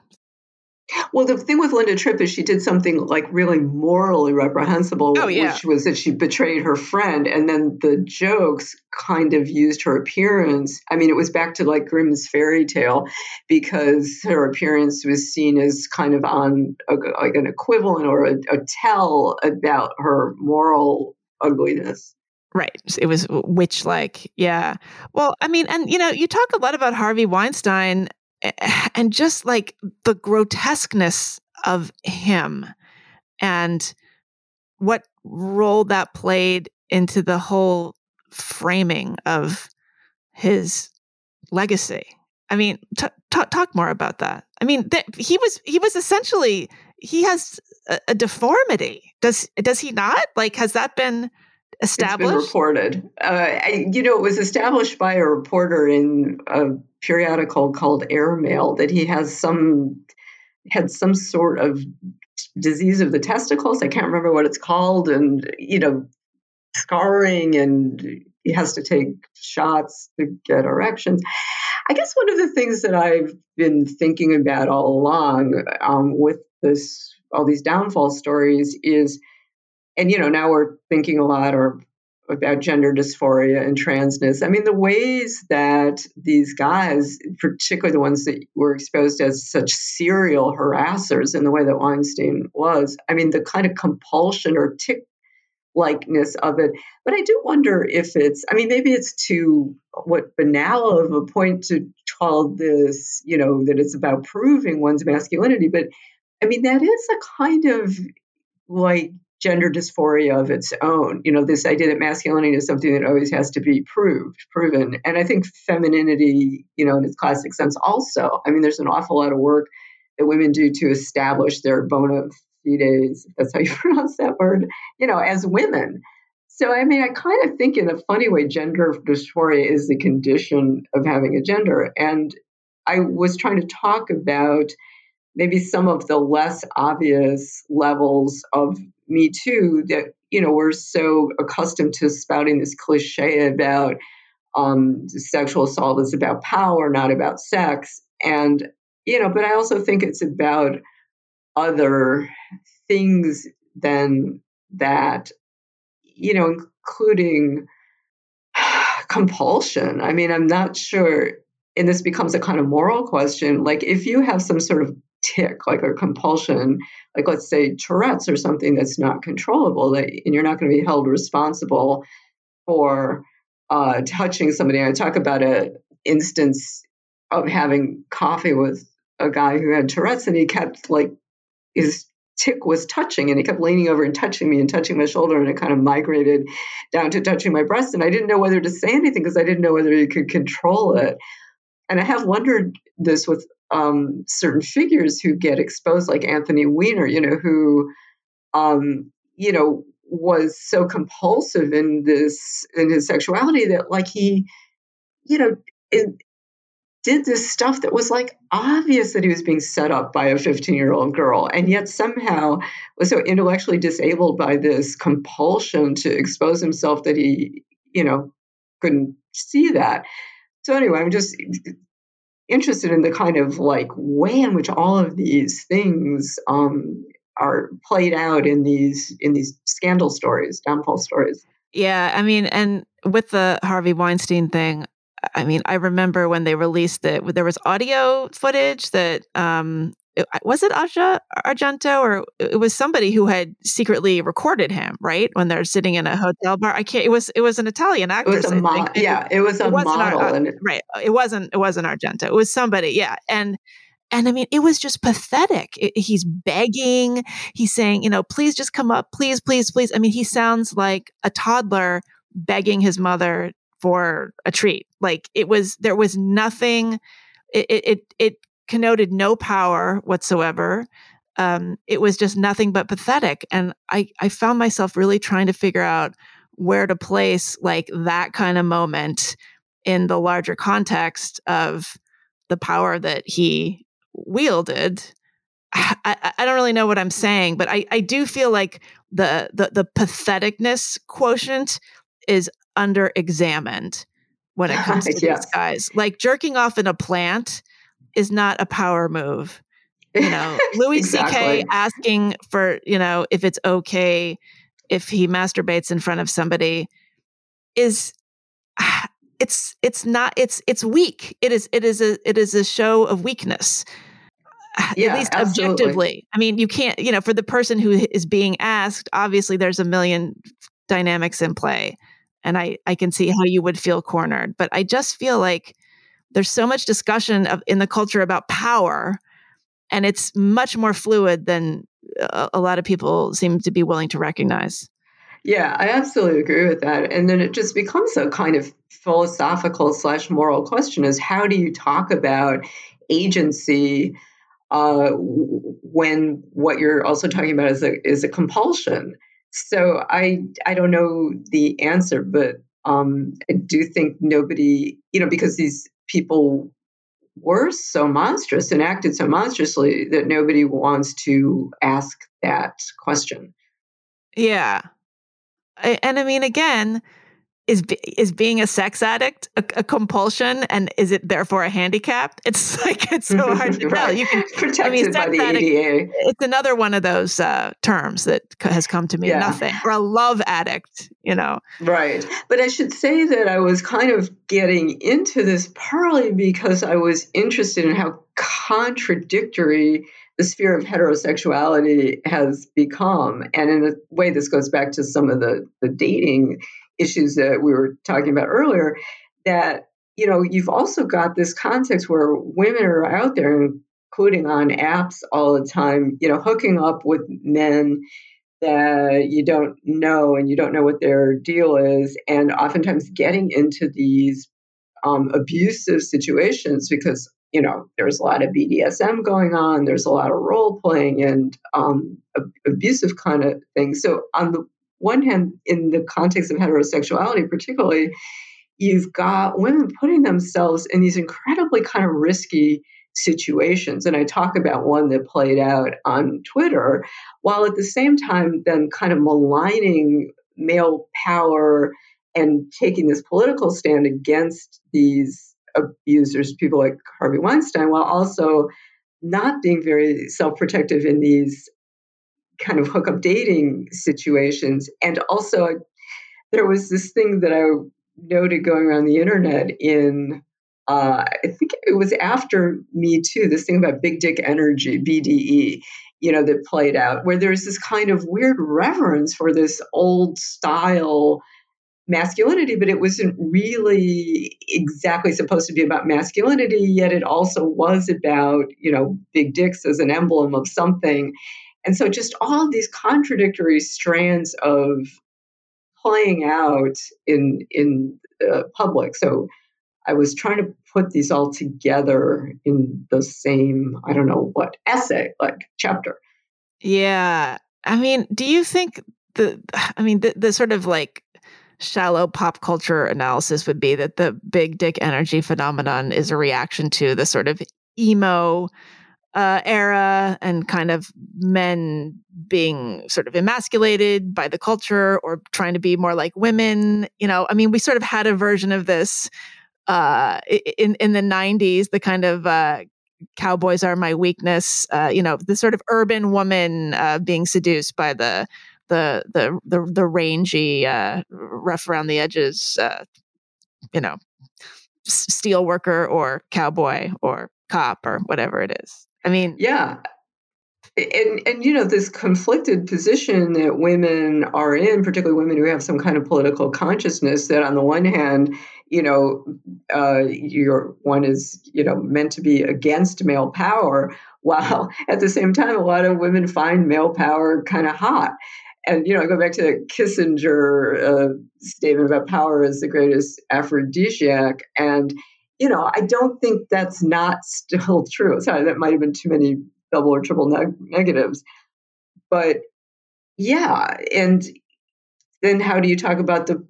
Well, the thing with Linda Tripp is she did something like really morally reprehensible, oh, yeah. which was that she betrayed her friend. And then the jokes kind of used her appearance. I mean, it was back to like Grimm's fairy tale because her appearance was seen as kind of on a, like an equivalent or a, a tell about her moral ugliness. Right. It was witch like. Yeah. Well, I mean, and you know, you talk a lot about Harvey Weinstein and just like the grotesqueness of him and what role that played into the whole framing of his legacy. I mean, t- t- talk more about that. I mean, th- he was he was essentially he has a, a, deformity. Does does he not? Like, has that been established? It's been reported. Uh, I, you know, it was established by a reporter in a periodical called Airmail that he has some had some sort of disease of the testicles. I can't remember what it's called, and you know, scarring, and he has to take shots to get erections. I guess one of the things that I've been thinking about all along um, with this all these downfall stories is and you know now we're thinking a lot or about gender dysphoria and transness. I mean, the ways that these guys, particularly the ones that were exposed as such serial harassers in the way that Weinstein was, I mean, the kind of compulsion or tick likeness of it. But I do wonder if it's, I mean, maybe it's too what banal of a point to call this, you know, that it's about proving one's masculinity. But I mean, that is a kind of like gender dysphoria of its own. You know, this idea that masculinity is something that always has to be proved, proven. And I think femininity, you know, in its classic sense also. I mean, there's an awful lot of work that women do to establish their bona fides, that's how you pronounce that word, you know, as women. So, I mean, I kind of think in a funny way, gender dysphoria is the condition of having a gender. And I was trying to talk about maybe some of the less obvious levels of me Too that, you know, we're so accustomed to spouting this cliche about um, sexual assault is about power, not about sex. And, you know, but I also think it's about other things than that, you know, including compulsion. I mean, I'm not sure, and this becomes a kind of moral question. Like, if you have some sort of tick, like a compulsion, like let's say Tourette's or something that's not controllable, that, and you're not going to be held responsible for uh, touching somebody. I talk about an instance of having coffee with a guy who had Tourette's, and he kept like his tick was touching, and he kept leaning over and touching me and touching my shoulder, and it kind of migrated down to touching my breast, and I didn't know whether to say anything because I didn't know whether he could control it. And I have wondered this with um, certain figures who get exposed, like Anthony Weiner, you know, who, um, you know, was so compulsive in this in his sexuality that, like, he, you know, it, did this stuff that was like obvious that he was being set up by a 15 year old girl and yet somehow was so intellectually disabled by this compulsion to expose himself that he you know couldn't see that. So anyway i'm just interested in the kind of like way in which all of these things um, are played out in these in these scandal stories, downfall stories. Yeah, I mean, and with the Harvey Weinstein thing, I mean, I remember when they released it, there was audio footage that um, was it Asia Argento or it was somebody who had secretly recorded him, right? When they're sitting in a hotel bar. I can't. It was it was an Italian actor. It was a mo- yeah, it was a it model, Ar- and right. Uh, it wasn't it wasn't Argento. It was somebody. Yeah, and and I mean, it was just pathetic. It, he's begging. He's saying, you know, please just come up, please, please, please. I mean, he sounds like a toddler begging his mother for a treat. Like it was, there was nothing. It it it connoted no power whatsoever. um, it was just nothing but pathetic. And I, I found myself really trying to figure out where to place like that kind of moment in the larger context of the power that he wielded. I, I don't really know what I'm saying, but I, I do feel like the, the the patheticness quotient is under examined when it comes to yes. these guys. Like jerking off in a plant is not a power move. You know, Louis exactly. C.K. asking for, you know, if it's okay if he masturbates in front of somebody is ah, it's it's not it's it's weak. It is it is a it is a show of weakness. Ah, yeah, At least absolutely. objectively. I mean, you can't, you know, for the person who is being asked, obviously there's a million dynamics in play. And I I can see how you would feel cornered, but I just feel like there's so much discussion of in the culture about power and it's much more fluid than a, a lot of people seem to be willing to recognize. Yeah, I absolutely agree with that. And then it just becomes a kind of philosophical slash moral question: is how do you talk about agency uh, when what you're also talking about is a is a compulsion? So I I don't know the answer, but um, I do think nobody, you know, because these people were so monstrous and acted so monstrously that nobody wants to ask that question. Yeah. And I mean, again, is is being a sex addict a, a, compulsion? And is it therefore a handicap? It's like it's so hard to right. tell you can protected I mean, by the addict, ADA. it's another one of those uh, terms that has come to mean yeah. nothing. Or a love addict you know? Right. But i should say that i was kind of getting into this partly because i was interested in how contradictory the sphere of heterosexuality has become. And in a way this goes back to some of the the dating issues that we were talking about earlier that you know you've also got this context where women are out there including on apps all the time you know hooking up with men that you don't know and you don't know what their deal is and oftentimes getting into these um, abusive situations because you know there's a lot of bdsm going on there's a lot of role playing and um, abusive kind of things. So on the one hand, in the context of heterosexuality, particularly, you've got women putting themselves in these incredibly kind of risky situations. And I talk about one that played out on Twitter, while at the same time, then kind of maligning male power and taking this political stand against these abusers, people like Harvey Weinstein, while also not being very self protective in these kind of hookup dating situations. And also, there was this thing that I noted going around the internet in, uh, I think it was after Me Too, this thing about big dick energy, BDE, you know, that played out, where there's this kind of weird reverence for this old style masculinity, but it wasn't really exactly supposed to be about masculinity, yet it also was about, you know, big dicks as an emblem of something. And so just all these contradictory strands of playing out in in the public. So I was trying to put these all together in the same, I don't know what essay, like chapter. Yeah. I mean, do you think the I mean the, the sort of like shallow pop culture analysis would be that the big dick energy phenomenon is a reaction to the sort of emo uh, era and kind of men being sort of emasculated by the culture or trying to be more like women. You know, I mean, we sort of had a version of this uh, in in the '90s. The kind of uh, cowboys are my weakness. Uh, you know, the sort of urban woman uh, being seduced by the the the the, the rangy, uh, rough around the edges. you know, steel worker or cowboy or cop or whatever it is. I mean, yeah. And, and you know this conflicted position that women are in particularly women who have some kind of political consciousness that on the one hand you know uh, your one is you know meant to be against male power while at the same time a lot of women find male power kind of hot and you know I go back to the kissinger uh, statement about power as the greatest aphrodisiac and you know, I don't think that's not still true. Sorry, that might have been too many double or triple neg- negatives. But yeah, and then how do you talk about the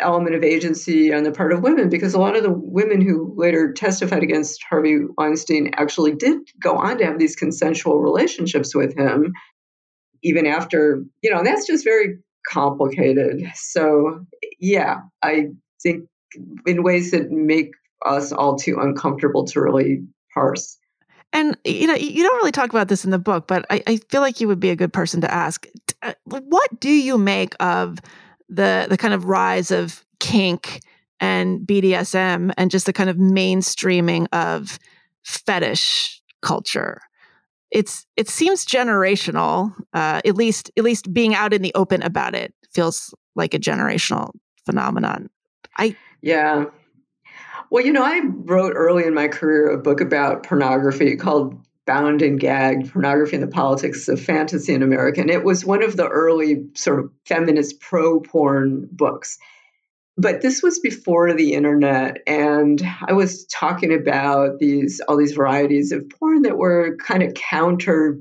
element of agency on the part of women? Because a lot of the women who later testified against Harvey Weinstein actually did go on to have these consensual relationships with him, even after, you know, and that's just very complicated. So, yeah, I think in ways that make us all too uncomfortable to really parse. And you know, you don't really talk about this in the book, but I, I feel like you would be a good person to ask. Uh, what do you make of the the kind of rise of kink and BDSM and just the kind of mainstreaming of fetish culture? It's it seems generational. Uh, at least at least being out in the open about it feels like a generational phenomenon. I yeah. Well, you know, I wrote early in my career a book about pornography called Bound and Gagged Pornography and the Politics of Fantasy in America. And it was one of the early sort of feminist pro porn books. But this was before the internet, and I was talking about these all these varieties of porn that were kind of counter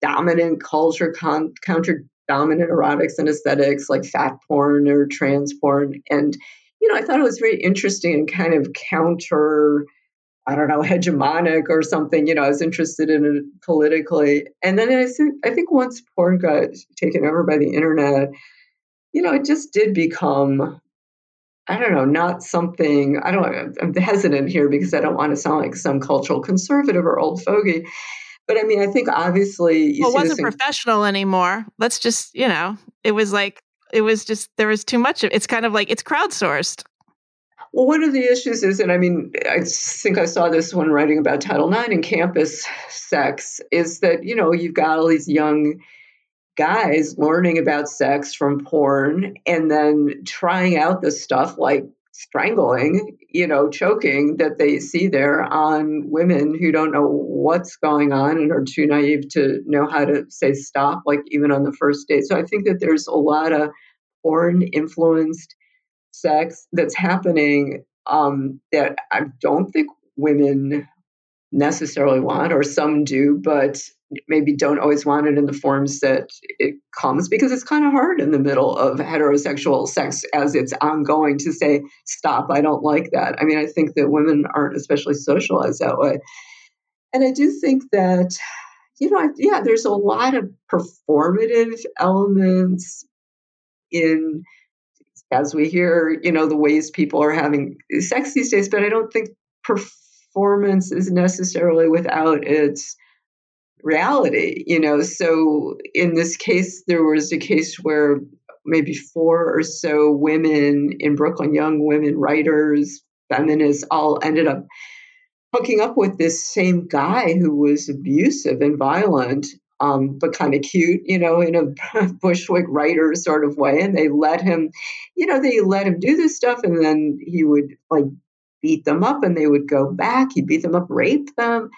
dominant culture, con- counter dominant erotics and aesthetics like fat porn or trans porn. And you know, I thought it was very interesting and kind of counter, I don't know, hegemonic or something. You know, I was interested in it politically. And then I think, I think once porn got taken over by the internet, you know, it just did become, I don't know, not something, I don't, I'm hesitant here because I don't want to sound like some cultural conservative or old fogey. But I mean, I think obviously. well, it wasn't professional anymore. Let's just, you know, it was like it was just there was too much of it's kind of like it's crowdsourced. Well, one of the issues is, and I mean, I think I saw this when writing about Title IX and campus sex, is that, you know, you've got all these young guys learning about sex from porn and then trying out this stuff like strangling, you know, choking that they see there on women who don't know what's going on and are too naive to know how to say stop, like even on the first date. So I think that there's a lot of porn influenced sex that's happening um, that I don't think women necessarily want, or some do, but maybe don't always want it in the forms that it comes because it's kind of hard in the middle of heterosexual sex as it's ongoing to say, stop, I don't like that. I mean, I think that women aren't especially socialized that way. And I do think that, you know, yeah, there's a lot of performative elements in as we hear, you know, the ways people are having sex these days, but I don't think performance is necessarily without its reality, you know. So in this case, there was a case where maybe four or so women in Brooklyn, young women writers, feminists, all ended up hooking up with this same guy who was abusive and violent um, but kind of cute, you know, in a Bushwick writer sort of way. And they let him, you know, they let him do this stuff, and then he would like beat them up, and they would go back. He'd beat them up, rape them.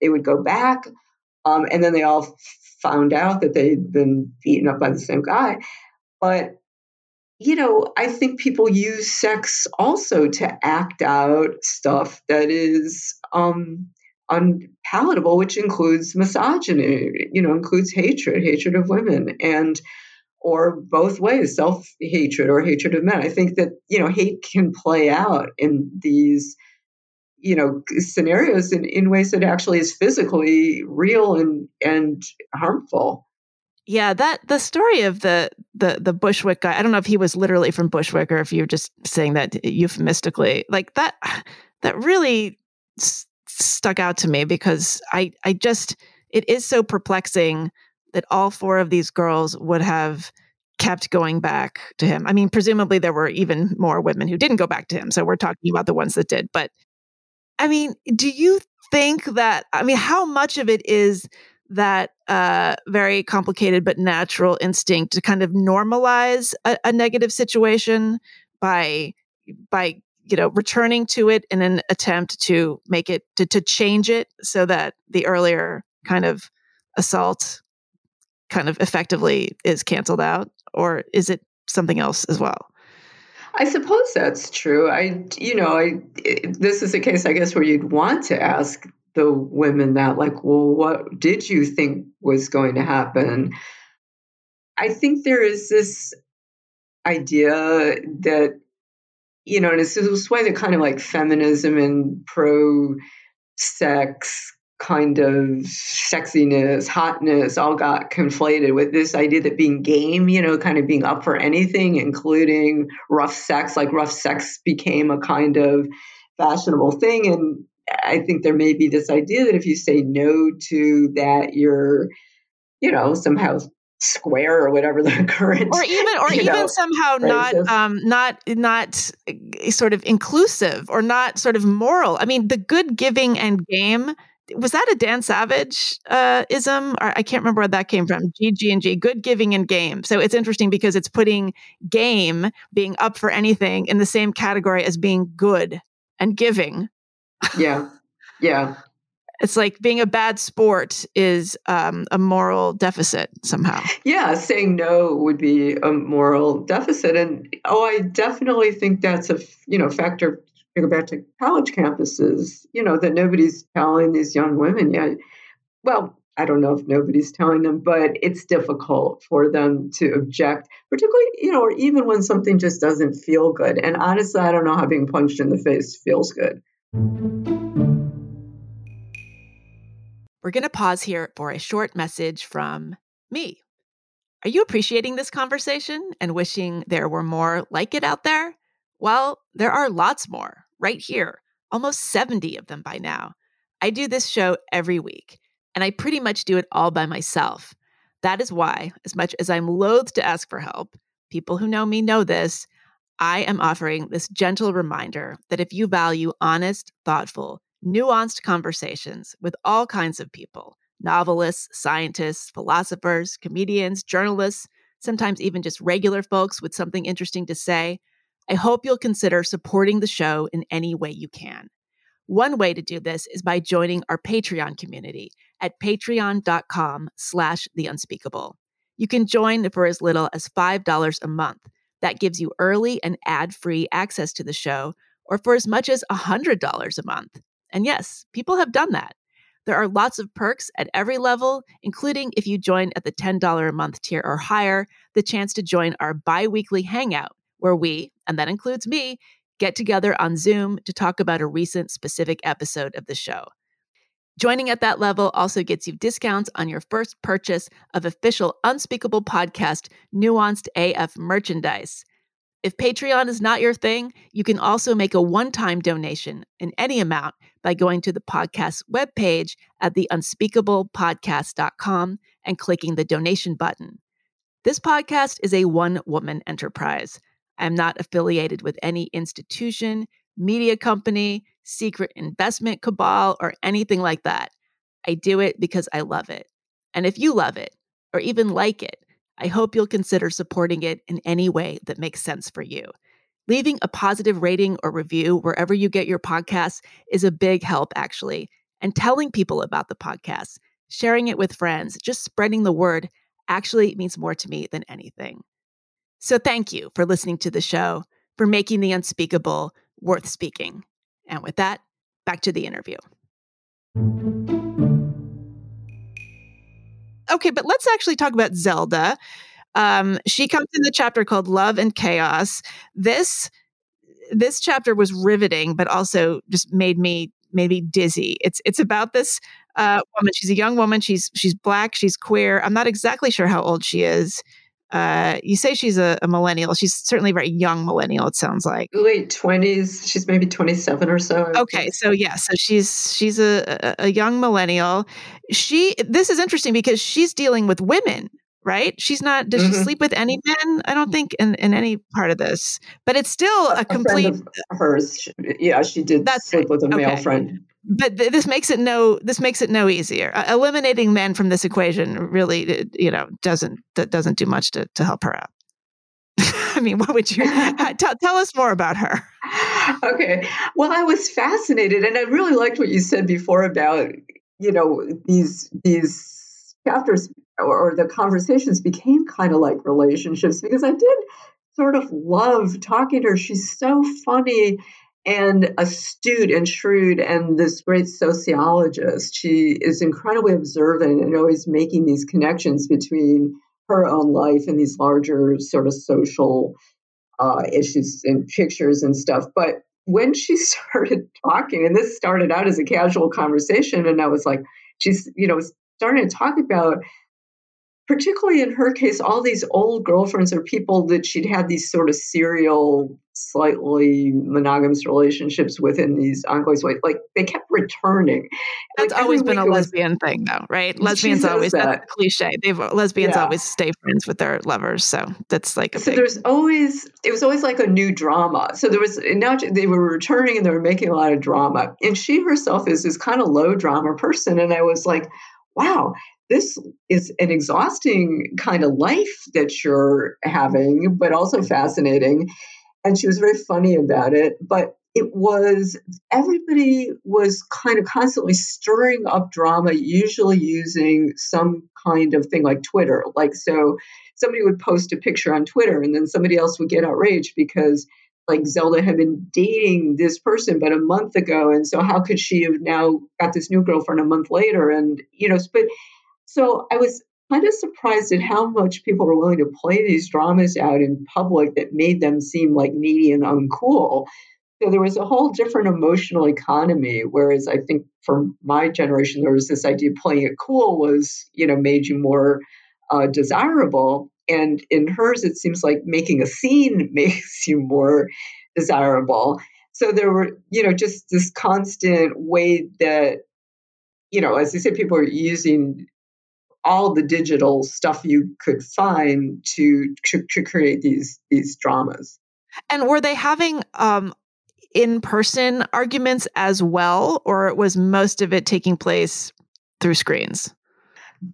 They would go back, um, and then they all found out that they'd been beaten up by the same guy. But you know, I think people use sex also to act out stuff that is um, unpalatable, which includes misogyny, you know, includes hatred, hatred of women, and or both ways, self hatred or hatred of men. I think that you know hate can play out in these you know scenarios in, in ways that actually is physically real and and harmful. Yeah, that the story of the the the Bushwick guy. I don't know if he was literally from Bushwick or if you're just saying that euphemistically. Like that, that really stuck out to me because I I just it is so perplexing that all four of these girls would have kept going back to him. I mean, presumably there were even more women who didn't go back to him. So we're talking about the ones that did. But I mean, do you think that I mean, how much of it is that uh, very complicated but natural instinct to kind of normalize a, a negative situation by by you know returning to it in an attempt to make it to, to change it so that the earlier kind of assault kind of effectively is canceled out or is it something else as well I suppose that's true. I, you know, I, this is a case, I guess, where you'd want to ask the women that, like, well, what did you think was going to happen? I think there is this idea that, you know, and it's this way that kind of like feminism and pro sex kind of sexiness, hotness all got conflated with this idea that being game, you know, kind of being up for anything, including rough sex, like rough sex became a kind of fashionable thing. And I think there may be this idea that if you say no to that, you're, you know, somehow square or whatever the current or even or even know, somehow not um not not sort of inclusive or not sort of moral i mean the good giving and game was that a Dan Savage uh, ism? Or I can't remember where that came from. GG and G, good giving and game. So it's interesting because it's putting game, being up for anything, in the same category as being good and giving. Yeah, yeah. it's like being a bad sport is um, a moral deficit somehow. Yeah, saying no would be a moral deficit, and oh, I definitely think that's a you know factor go back to college campuses, you know, that nobody's telling these young women yet. Well, I don't know if nobody's telling them, but it's difficult for them to object, particularly, you know, or even when something just doesn't feel good. And honestly, I don't know how being punched in the face feels good. We're going to pause here for a short message from me. Are you appreciating this conversation and wishing there were more like it out there? Well, there are lots more right here, almost 70 of them by now. I do this show every week, and I pretty much do it all by myself. That is why, as much as I'm loath to ask for help, people who know me know this, I am offering this gentle reminder that if you value honest, thoughtful, nuanced conversations with all kinds of people novelists, scientists, philosophers, comedians, journalists, sometimes even just regular folks with something interesting to say I hope you'll consider supporting the show in any way you can. One way to do this is by joining our Patreon community at patreon.com slash the unspeakable. You can join for as little as $5 a month. That gives you early and ad-free access to the show, or for as much as $100 a month. And yes, people have done that. There are lots of perks at every level, including if you join at the $10 a month tier or higher, the chance to join our bi weekly hangout where we, and that includes me, get together on Zoom to talk about a recent specific episode of the show. Joining at that level also gets you discounts on your first purchase of official Unspeakable Podcast Nuanced AF merchandise. If Patreon is not your thing, you can also make a one time donation in any amount by going to the podcast's webpage at theunspeakablepodcast.com and clicking the donation button. This podcast is a one woman enterprise. I'm not affiliated with any institution, media company, secret investment cabal, or anything like that. I do it because I love it. And if you love it, or even like it, I hope you'll consider supporting it in any way that makes sense for you. Leaving a positive rating or review wherever you get your podcasts is a big help, actually. And telling people about the podcast, sharing it with friends, just spreading the word actually means more to me than anything. So thank you for listening to the show, for making the unspeakable worth speaking. And with that, back to the interview. Okay, but let's actually talk about Zelda. Um, she comes in the chapter called Love and Chaos. This this chapter was riveting, but also just made me made me dizzy. It's it's about this uh, woman. She's a young woman. She's she's black. She's queer. I'm not exactly sure how old she is. Uh, you say she's a, a, millennial. She's certainly a very young millennial. It sounds like late twenties. She's maybe twenty seven or so. Okay, so yeah, so she's she's a, a young millennial. She this is interesting because she's dealing with women, right? She's not. Does mm-hmm. she sleep with any men? I don't think in, in any part of this, but it's still a, a complete. hers, yeah, she did That's sleep with a male okay. friend but th- this makes it no this makes it no easier. Uh, eliminating men from this equation really, uh, you know, doesn't that doesn't do much to to help her out. I mean, what would you tell, tell us more about her? Okay. Well, I was fascinated, and I really liked what you said before about you know these these chapters or, or the conversations became kind of like relationships because I did sort of love talking to her. She's so funny and astute and shrewd and this great sociologist. She is incredibly observant and always making these connections between her own life and these larger sort of social uh, issues and pictures and stuff. But when she started talking, and this started out as a casual conversation, and I was like, she's, you know, starting to talk about particularly in her case, all these old girlfriends are people that she'd had these sort of serial, slightly monogamous relationships with in these ongoing ways. Like they kept returning. That's like, always been a lesbian was, thing, though, right? Lesbians always that. that's cliche. They've lesbians yeah. always stay friends with their lovers, so that's like so. Big... There's always it was always like a new drama. So there was now they were returning and they were making a lot of drama. And she herself is this kind of low drama person, and I was like, wow, this is an exhausting kind of life that you're having, but also mm-hmm. fascinating. And she was very funny about it. But it was everybody was kind of constantly stirring up drama, usually using some kind of thing like Twitter. Like, so somebody would post a picture on Twitter, and then somebody else would get outraged because like Zelda had been dating this person but a month ago and so how could she have now got this new girlfriend a month later and you know but so I was kind of surprised at how much people were willing to play these dramas out in public that made them seem like needy and uncool. So there was a whole different emotional economy. Whereas I think for my generation, there was this idea playing it cool was, you know, made you more uh, desirable. And in hers, it seems like making a scene makes you more desirable. So there were, you know, just this constant way that, you know, as I said, people are using all the digital stuff you could find to, to, to create these these dramas. And were they having um, in person arguments as well, or was most of it taking place through screens?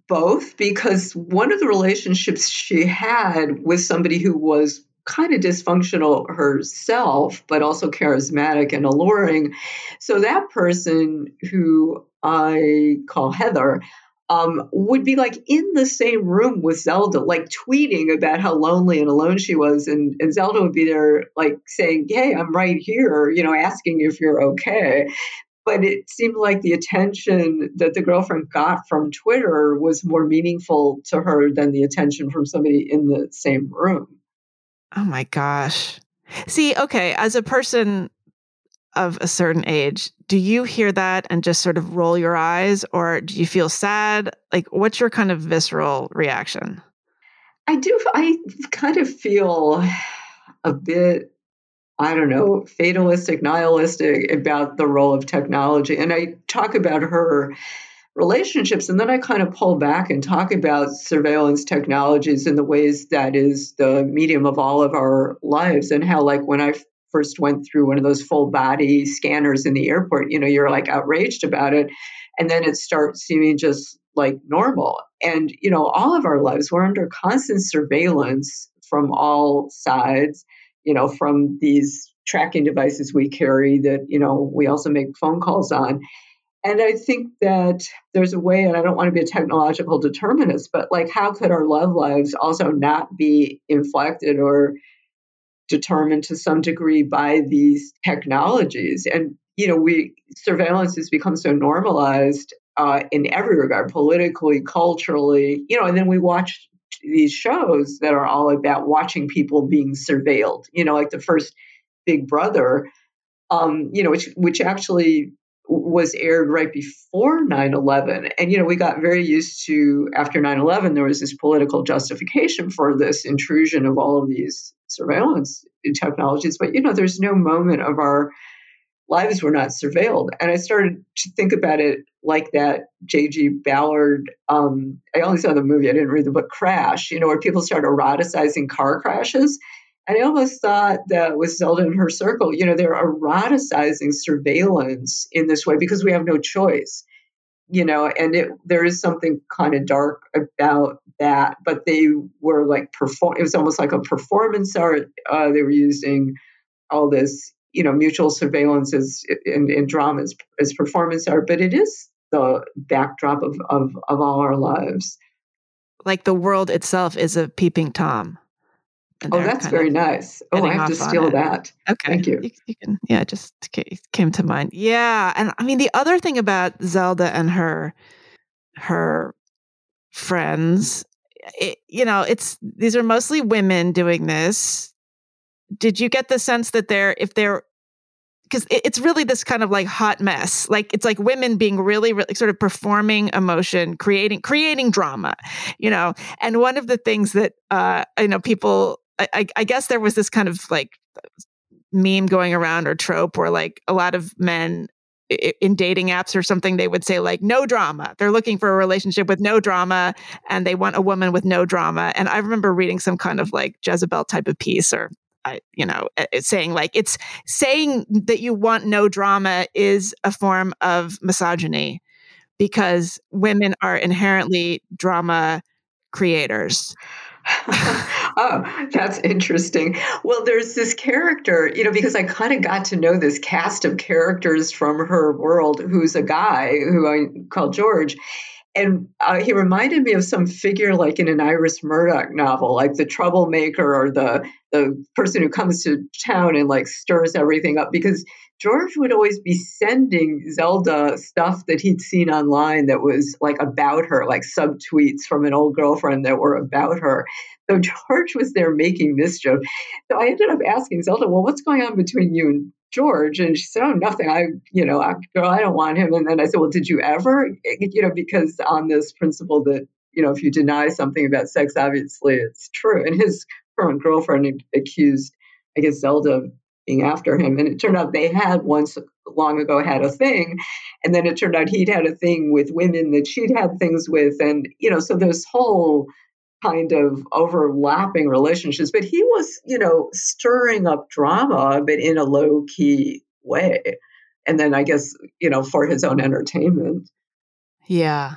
Both, because one of the relationships she had with somebody who was kind of dysfunctional herself, but also charismatic and alluring. So that person who I call Heather, um, would be like in the same room with Zelda, like tweeting about how lonely and alone she was. And, and Zelda would be there, like saying, Hey, I'm right here, you know, asking if you're okay. But it seemed like the attention that the girlfriend got from Twitter was more meaningful to her than the attention from somebody in the same room. Oh my gosh. See, okay, as a person of a certain age, do you hear that and just sort of roll your eyes or do you feel sad? Like, what's your kind of visceral reaction? I do. I kind of feel a bit, I don't know, fatalistic, nihilistic about the role of technology. And I talk about her relationships and then I kind of pull back and talk about surveillance technologies and the ways that is the medium of all of our lives and how, like, when I first went through one of those full body scanners in the airport, you know, you're like outraged about it. And then it starts seeming just like normal. And, you know, all of our lives, we're under constant surveillance from all sides, you know, from these tracking devices we carry that, you know, we also make phone calls on. And I think that there's a way, and I don't want to be a technological determinist, but like, how could our love lives also not be inflected or determined to some degree by these technologies. And, you know, we surveillance has become so normalized uh, in every regard, politically, culturally, you know, and then we watch these shows that are all about watching people being surveilled, you know, like the first Big Brother, um, you know, which which actually was aired right before 9-11 and you know we got very used to after 9-11 there was this political justification for this intrusion of all of these surveillance technologies but you know there's no moment of our lives were not surveilled. And i started to think about it like that j.g ballard um, i only saw the movie i didn't read the book crash you know where people start eroticizing car crashes. And I almost thought that with Zelda and her circle, you know, they're eroticizing surveillance in this way because we have no choice, you know, and it, there is something kind of dark about that. But they were like perform. It was almost like a performance art. Uh, they were using all this, you know, mutual surveillance as in, in drama as, as performance art, but it is the backdrop of, of of all our lives. Like the world itself is a peeping tom oh, that's very nice. Oh, I have to steal that. Okay. Thank you. you. you. can, yeah, just came to mind. Yeah. And I mean, the other thing about Zelda and her, her friends, it, you know, it's, these are mostly women doing this. Did you get the sense that they're, if they're, because it's really this kind of like hot mess like it's like women being really, really sort of performing emotion creating creating drama you know and one of the things that uh you know people I, I guess there was this kind of like meme going around or trope where like a lot of men in dating apps or something they would say like no drama. They're looking for a relationship with no drama and they want a woman with no drama and i remember reading some kind of like jezebel type of piece or I, you know saying like it's saying that you want no drama is a form of misogyny because women are inherently drama creators oh, that's interesting. Well, there's this character, you know, because I kind of got to know this cast of characters from her world who's a guy who I call George. And uh, he reminded me of some figure like in an Iris Murdoch novel, like the troublemaker or the the person who comes to town and like stirs everything up. Because George would always be sending Zelda stuff that he'd seen online that was like about her, like subtweets from an old girlfriend that were about her. So George was there making mischief. So I ended up asking Zelda, well, what's going on between you and George? And she said, oh, nothing. I, you know, I, girl, I don't want him. And then I said, well, did you ever? You know, because on this principle that, you know, if you deny something about sex, obviously it's true. And his current girlfriend accused, I guess, Zelda of being after him. And it turned out they had once long ago had a thing. And then it turned out he'd had a thing with women that she'd had things with. And, you know, so this whole kind of overlapping relationships. But he was, you know, stirring up drama, but in a low key way. And then I guess, you know, for his own entertainment. Yeah.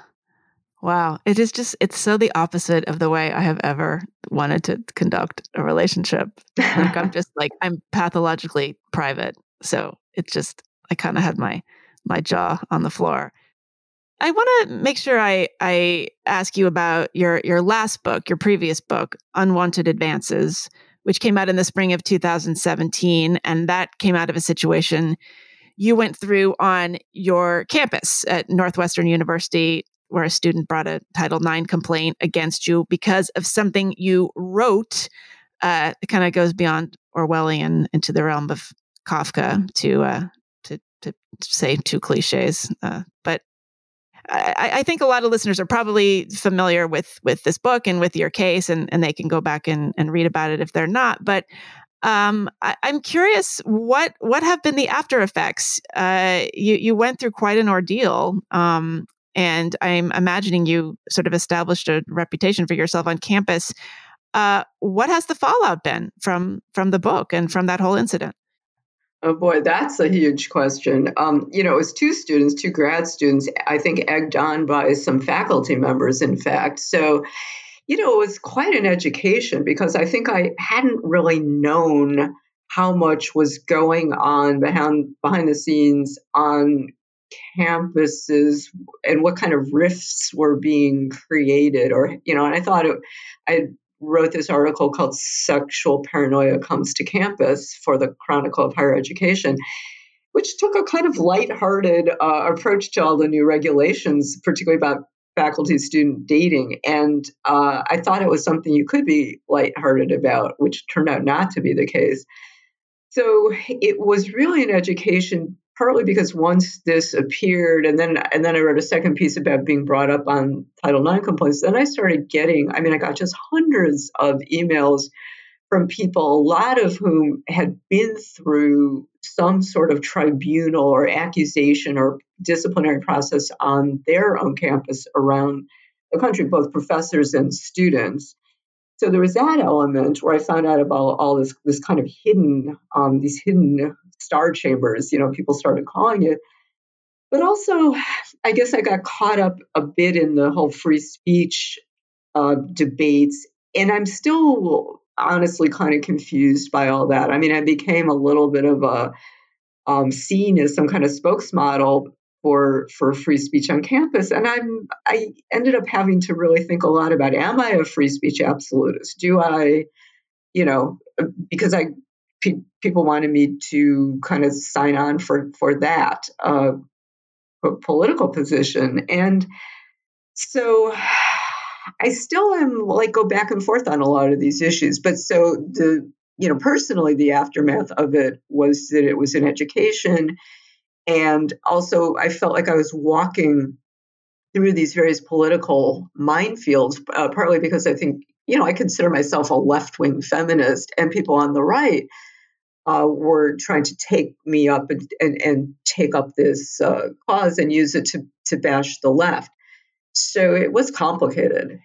Wow. It is just, it's so the opposite of the way I have ever wanted to conduct a relationship. Like I'm just like, I'm pathologically private. So it's just, I kind of had my, my jaw on the floor. I want to make sure I, I ask you about your, your last book, your previous book, Unwanted Advances, which came out in the spring of 2017. And that came out of a situation you went through on your campus at Northwestern University where a student brought a Title IX complaint against you because of something you wrote. Uh, it kind of goes beyond Orwellian into the realm of Kafka to uh, to to say two cliches, uh, but I, I, think a lot of listeners are probably familiar with with this book and with your case, and and they can go back and and read about it if they're not. But um, I, am curious what what have been the after effects? Uh, you you went through quite an ordeal, um, and I'm imagining you sort of established a reputation for yourself on campus. Uh, what has the fallout been from from the book and from that whole incident? Oh boy, that's a huge question. Um, you know, it was two students, two grad students, I think egged on by some faculty members, in fact. So, you know, it was quite an education because I think I hadn't really known how much was going on behind behind the scenes on campuses and what kind of rifts were being created or you know and i thought it, i wrote this article called sexual paranoia comes to campus for the chronicle of higher education which took a kind of lighthearted uh, approach to all the new regulations particularly about faculty student dating. And uh, i thought it was something you could be lighthearted about which turned out not to be the case. So it was really an education partly because once this appeared and then and then I wrote a second piece about being brought up on Title IX complaints, then I started getting, I mean, I got just hundreds of emails from people, a lot of whom had been through some sort of tribunal or accusation or disciplinary process on their own campus around the country, both professors and students. So there was that element where I found out about all this this kind of hidden um, these hidden star chambers, you know, people started calling it. But also, I guess I got caught up a bit in the whole free speech uh, debates, and I'm still honestly kind of confused by all that. I mean, I became a little bit of a um, seen as some kind of spokesmodel for for free speech on campus, and I'm I ended up having to really think a lot about: Am I a free speech absolutist? Do I you know, because I pe- people wanted me to kind of sign on for for that uh, political position, and so I still am like go back and forth on a lot of these issues. But so the you know personally the aftermath of it was that it was an education, and also I felt like I was walking through these various political minefields, uh, partly because I think you know I consider myself a left wing feminist, and people on the right uh, were trying to take me up and, and, and take up this uh, cause and use it to, to bash the left. So it was complicated.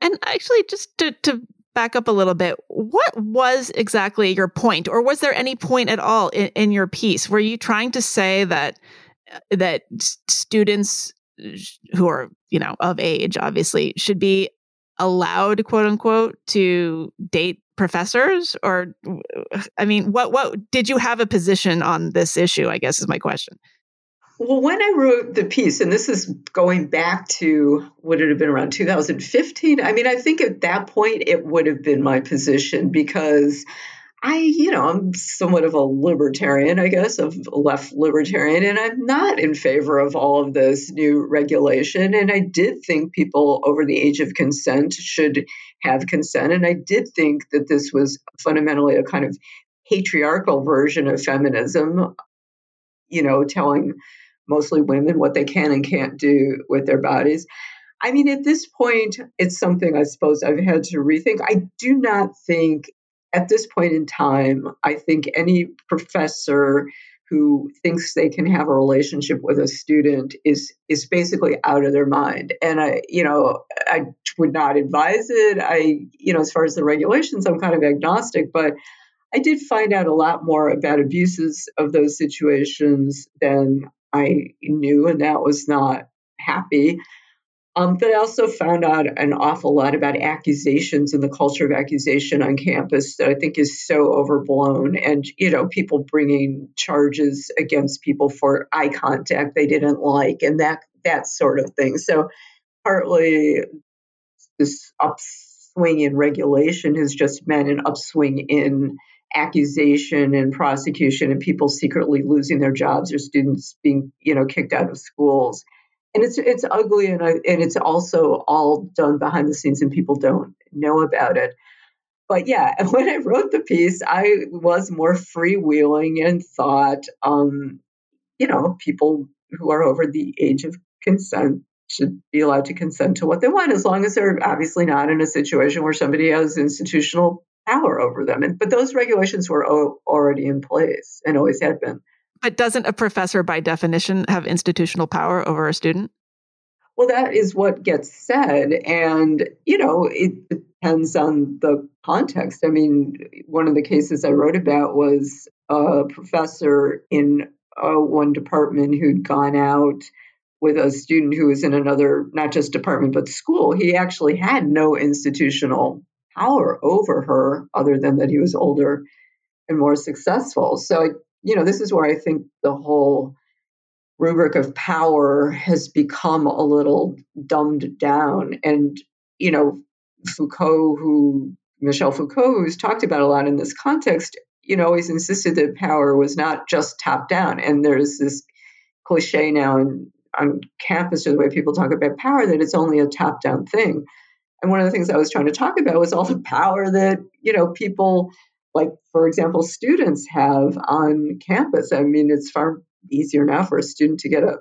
And actually, just to, to back up a little bit, what was exactly your point, or was there any point at all in, in your piece? Were you trying to say that uh, that students who are you know of age, obviously, should be allowed, quote unquote, to date professors or i mean what what did you have a position on this issue i guess is my question. Well when i wrote the piece and this is going back to would it have been around 2015 i mean i think at that point it would have been my position because I, you know, I'm somewhat of a libertarian, I guess, of left libertarian, and I'm not in favor of all of this new regulation. And I did think people over the age of consent should have consent. And I did think that this was fundamentally a kind of patriarchal version of feminism, you know, telling mostly women what they can and can't do with their bodies. I mean, at this point, it's something I suppose I've had to rethink. I do not think at this point in time, I think any professor who thinks they can have a relationship with a student is is basically out of their mind. And i you know i would not advise it. I you know as far as the regulations i'm kind of agnostic but i did find out a lot more about abuses of those situations than i knew and that was not happy um, but I also found out an awful lot about accusations and the culture of accusation on campus that I think is so overblown. And, you know, people bringing charges against people for eye contact they didn't like and that, that sort of thing. So, partly this upswing in regulation has just meant an upswing in accusation and prosecution and people secretly losing their jobs or students being, you know, kicked out of schools and it's it's ugly and I, and it's also all done behind the scenes and people don't know about it. But yeah when i wrote the piece i was more freewheeling and thought um, you know people who are over the age of consent should be allowed to consent to what they want as long as they're obviously not in a situation where somebody has institutional power over them. And but those regulations were o- already in place and always had been but doesn't a professor, by definition, have institutional power over a student? Well, that is what gets said. And, you know, it depends on the context. I mean, one of the cases I wrote about was a professor in uh, one department who'd gone out with a student who was in another, not just department, but school. He actually had no institutional power over her other than that he was older and more successful. So you know, this is where I think the whole rubric of power has become a little dumbed down. And, you know, Foucault, who Michel Foucault, who's talked about a lot in this context, you know, always insisted that power was not just top down. And there's this cliche now in, on campus or the way people talk about power that it's only a top down thing. And one of the things I was trying to talk about was all the power that, you know, people like, for example, students have on campus. I mean, it's far easier now for a student to get a.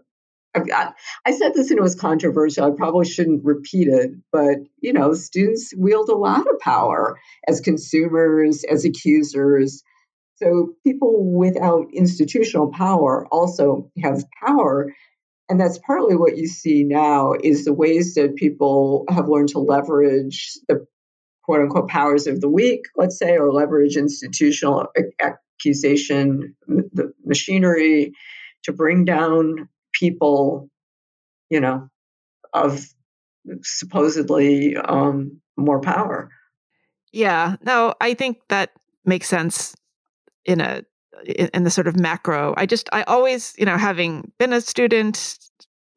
I, I said this and it was controversial. I probably shouldn't repeat it, but you know, students wield a lot of power as consumers, as accusers. So people without institutional power also have power. And that's partly what you see now is the ways that people have learned to leverage the quote unquote powers of the weak, let's say, or leverage institutional accusation, the machinery to bring down people, you know, of supposedly um, more power. Yeah, no, I think that makes sense in a in, in the sort of macro. I just I always, you know, having been a student,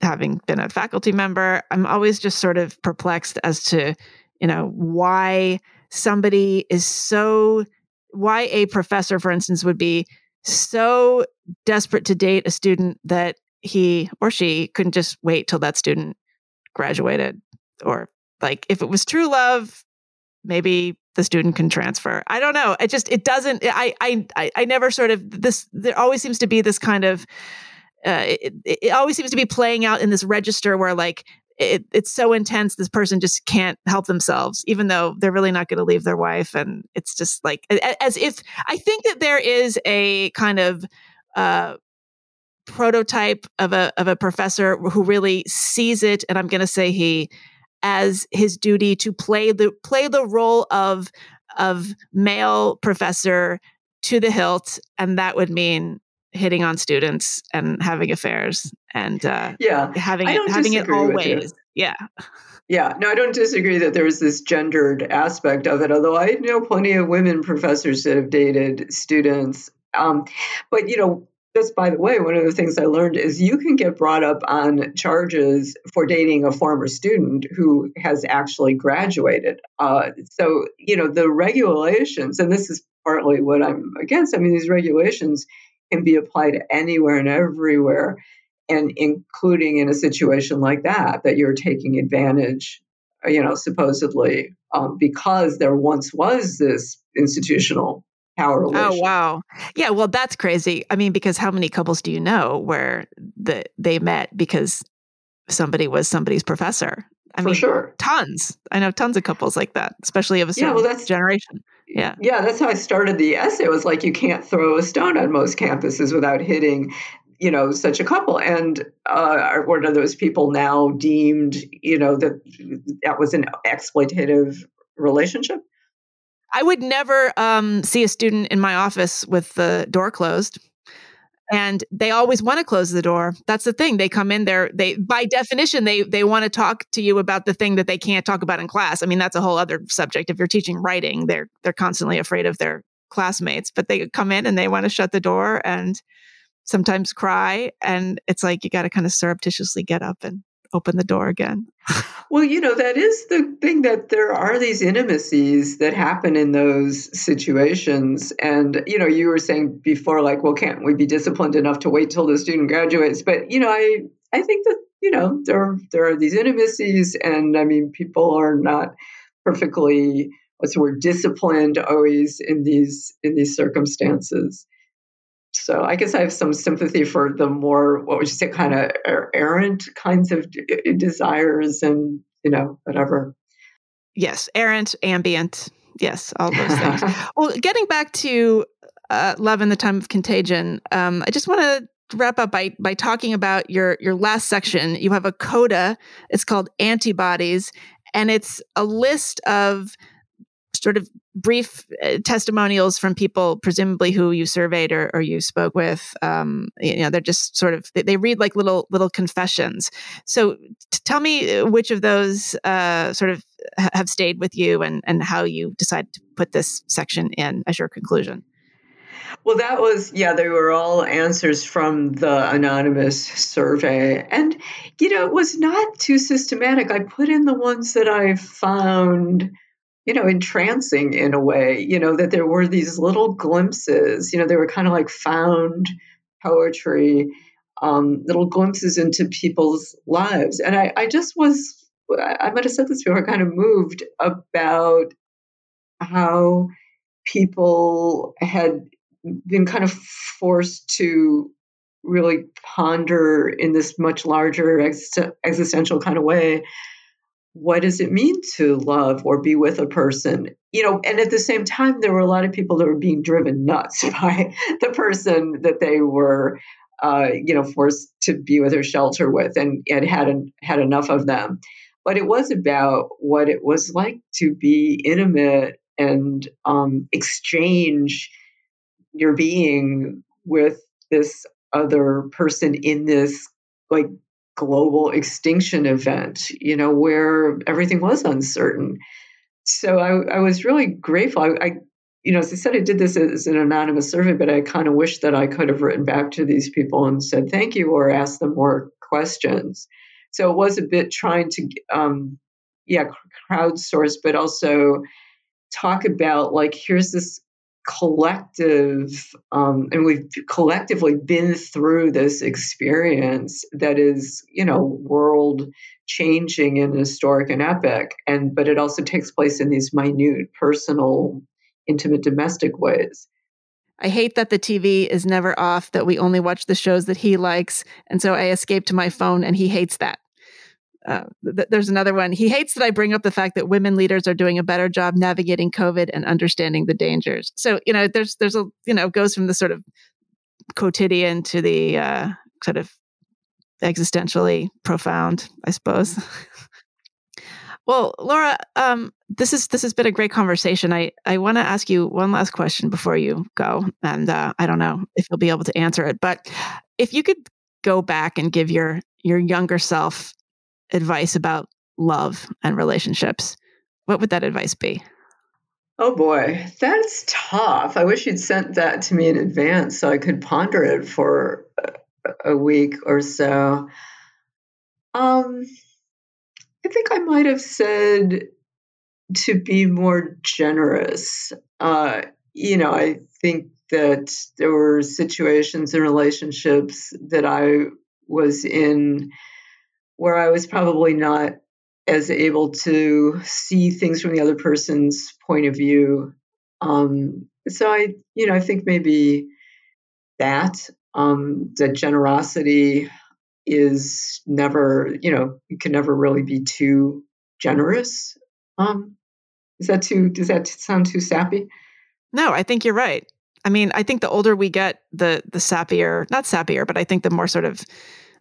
having been a faculty member, I'm always just sort of perplexed as to you know, why somebody is so why a professor for instance would be so desperate to date a student that he or she couldn't just wait till that student graduated or like if it was true love maybe the student can transfer. I don't know. It just it doesn't i i i never sort of this there always seems to be this kind of uh, it, it always seems to be playing out in this register where like it, it's so intense this person just can't help themselves even though they're really not going to leave their wife and it's just like as if i think that there is a kind of uh, prototype of a of a professor who really sees it and i'm going to say he as his duty to play the play the role of of male professor to the hilt and that would mean hitting on students and having affairs and uh, yeah. having it having it always yeah. Yeah. No i don't disagree that there's this gendered aspect of it although i know plenty of women professors that have dated students. Um, but you know just by the way, one of the things I learned is you can get brought up on charges for dating a former student who has actually graduated. Uh, so, you know, the regulations, and this is partly what I'm against, I mean, these regulations can be applied anywhere and everywhere, and including in a situation like that, that you're taking advantage, you know, supposedly um, because there once was this institutional power oh, relation. Oh wow. Yeah, well that's crazy. I mean because how many couples do you know where the they met because somebody was somebody's professor? I For mean sure. tons. I know tons of couples like that, especially of a certain yeah, well, that's, generation. Yeah. Yeah, that's how I started the essay. It was like you can't throw a stone on most campuses without hitting you know such a couple and uh, one of those people now deemed you know that that was an exploitative relationship I would never um, see a student in my office with the door closed. And they always want to close the door. That's the thing. They come in there. They, by definition, they they want to talk to you about the thing that they can't talk about in class. I mean, that's a whole other subject. If you're teaching writing, they're they're constantly afraid of their classmates. But they come in and they want to shut the door and sometimes cry. And it's like you got to kind of surreptitiously get up and open the door again. well, you know, that is the thing that there are these intimacies that happen in those situations. And, you know, you were saying before, like, well, can't we be disciplined enough to wait till the student graduates? But, you know, I, I think that, you know, there, there are these intimacies. And I mean, people are not perfectly, what's the word, disciplined always in these, in these circumstances. So I guess I have some sympathy for the more, what would you say, kind of er, errant kinds of desires and, you know, whatever. Yes, errant, ambient. Yes, all those things. well, getting back to uh, Love in the Time of Contagion, um, I just want to wrap up by by talking about your your last section. You have a coda. It's called Antibodies, and it's a list of sort of brief uh, testimonials from people, presumably who you surveyed or, or you spoke with. Um, you know, they're just sort of they, they, read like little little confessions. So, t- tell me uh, which of those uh, sort of ha- have stayed with you, and and how you decided to put this section in as your conclusion. Well, that was, yeah, they were all answers from the anonymous survey. And, you know, it was not too systematic. I put in the ones that I found you know, entrancing in a way, you know, that there were these little glimpses, you know, they were kind of like found poetry, um, little glimpses into people's lives. And I, I just was, I might have said this before, kind of moved about how people had been kind of forced to really ponder in this much larger ex- existential kind of way what does it mean to love or be with a person? You know and at the same time there were a lot of people that were being driven nuts by the person that they were uh, you know forced to be with or shelter with and, and had had enough of them. But it was about what it was like to be intimate and um, exchange your being with this other person in this like global extinction event, you know, where everything was uncertain. So I, I was really grateful. I, I, you know, as I said, I did this as an anonymous survey, but I kind of wish that I could have written back to these people and said thank you or asked them more questions. So it was a bit trying to, um, yeah, crowdsource, but also talk about like here's this collective um, and we've collectively been through this experience that is you know world changing and historic and epic and but it also takes place in these minute personal intimate domestic ways I hate that the TV is never off, that we only watch the shows that he likes. And so I escape to my phone, and he hates that. Uh, th- there's another one. He hates that I bring up the fact that women leaders are doing a better job navigating COVID and understanding the dangers. So you know, there's there's a you know goes from the sort of quotidian to the uh, sort of existentially profound, I suppose. well, Laura, um, this is this has been a great conversation. I I want to ask you one last question before you go, and uh, I don't know if you'll be able to answer it, but if you could go back and give your your younger self advice about love and relationships, what would that advice be? Oh boy, that's tough. I wish you'd sent that to me in advance so I could ponder it for a week or so. Um, I think I might have said to be more generous. Uh, you know, I think that there were situations and relationships that I was in where I was probably not as able to see things from the other person's point of view. Um, so I, you know, I think maybe that um, that generosity is never, you know, you can never really be too generous. Um, is that too? Does that sound too sappy? No, I think you're right. I mean, I think the older we get, the the sappier, not sappier, but I think the more sort of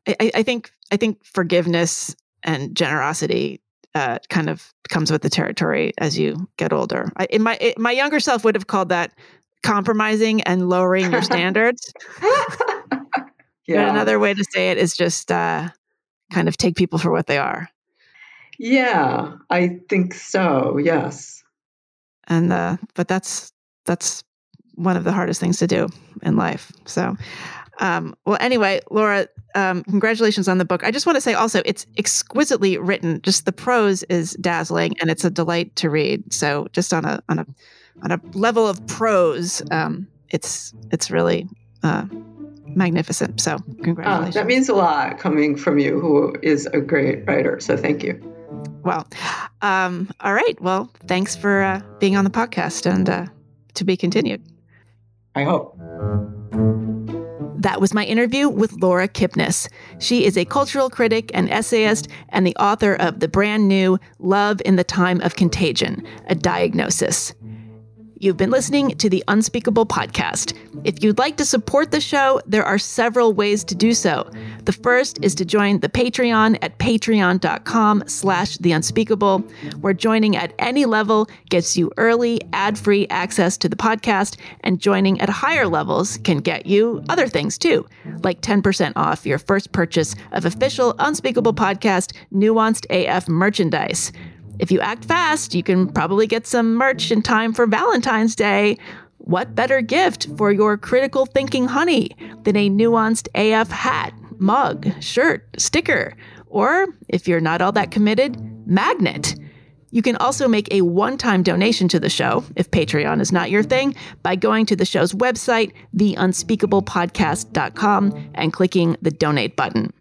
I, I think I think forgiveness and generosity uh, kind of comes with the territory as you get older. I, in my it, my younger self would have called that compromising and lowering your standards. yeah. But another way to say it is just uh, kind of take people for what they are. Yeah, I think so. Yes. And uh, but that's that's one of the hardest things to do in life. So, um, well, anyway, Laura, um, congratulations on the book. I just want to say also, it's exquisitely written. Just the prose is dazzling, and it's a delight to read. So, just on a on a on a level of prose, um, it's it's really uh, magnificent. So, congratulations. Oh, that means a lot coming from you, who is a great writer. So, thank you. Well, um, all right. Well, thanks for uh, being on the podcast, and uh, to be continued. I hope. That was my interview with Laura Kipnis. She is a cultural critic and essayist and the author of the brand new Love in the Time of Contagion, a diagnosis. You've been listening to the Unspeakable podcast. If you'd like to support the show, there are several ways to do so. The first is to join the Patreon at patreon.com slash the unspeakable, where joining at any level gets you early, ad-free access to the podcast, and joining at higher levels can get you other things too, like 10% off your first purchase of official Unspeakable Podcast Nuanced AF merchandise. If you act fast, you can probably get some merch in time for Valentine's Day. What better gift for your critical thinking honey than a nuanced AF hat, mug, shirt, sticker, or if you're not all that committed, magnet? You can also make a one time donation to the show, if Patreon is not your thing, by going to the show's website, theunspeakablepodcast.com, and clicking the donate button.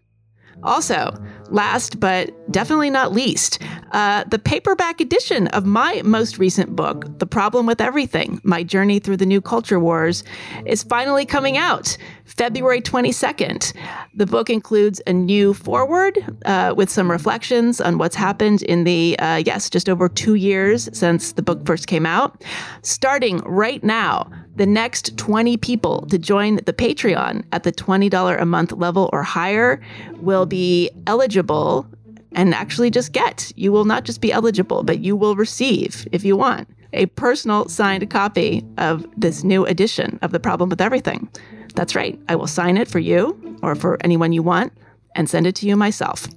Also, last but definitely not least, uh, the paperback edition of my most recent book, The Problem with Everything My Journey Through the New Culture Wars, is finally coming out February 22nd. The book includes a new foreword uh, with some reflections on what's happened in the, uh, yes, just over two years since the book first came out. Starting right now, the next 20 people to join the Patreon at the $20 a month level or higher will be eligible and actually just get. You will not just be eligible, but you will receive, if you want, a personal signed copy of this new edition of The Problem with Everything. That's right. I will sign it for you or for anyone you want and send it to you myself.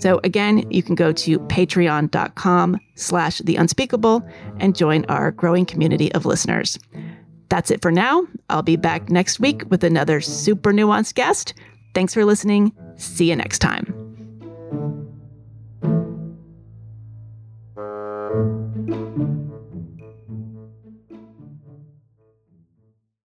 So again, you can go to patreon.com slash the unspeakable and join our growing community of listeners. That's it for now. I'll be back next week with another super nuanced guest. Thanks for listening. See you next time.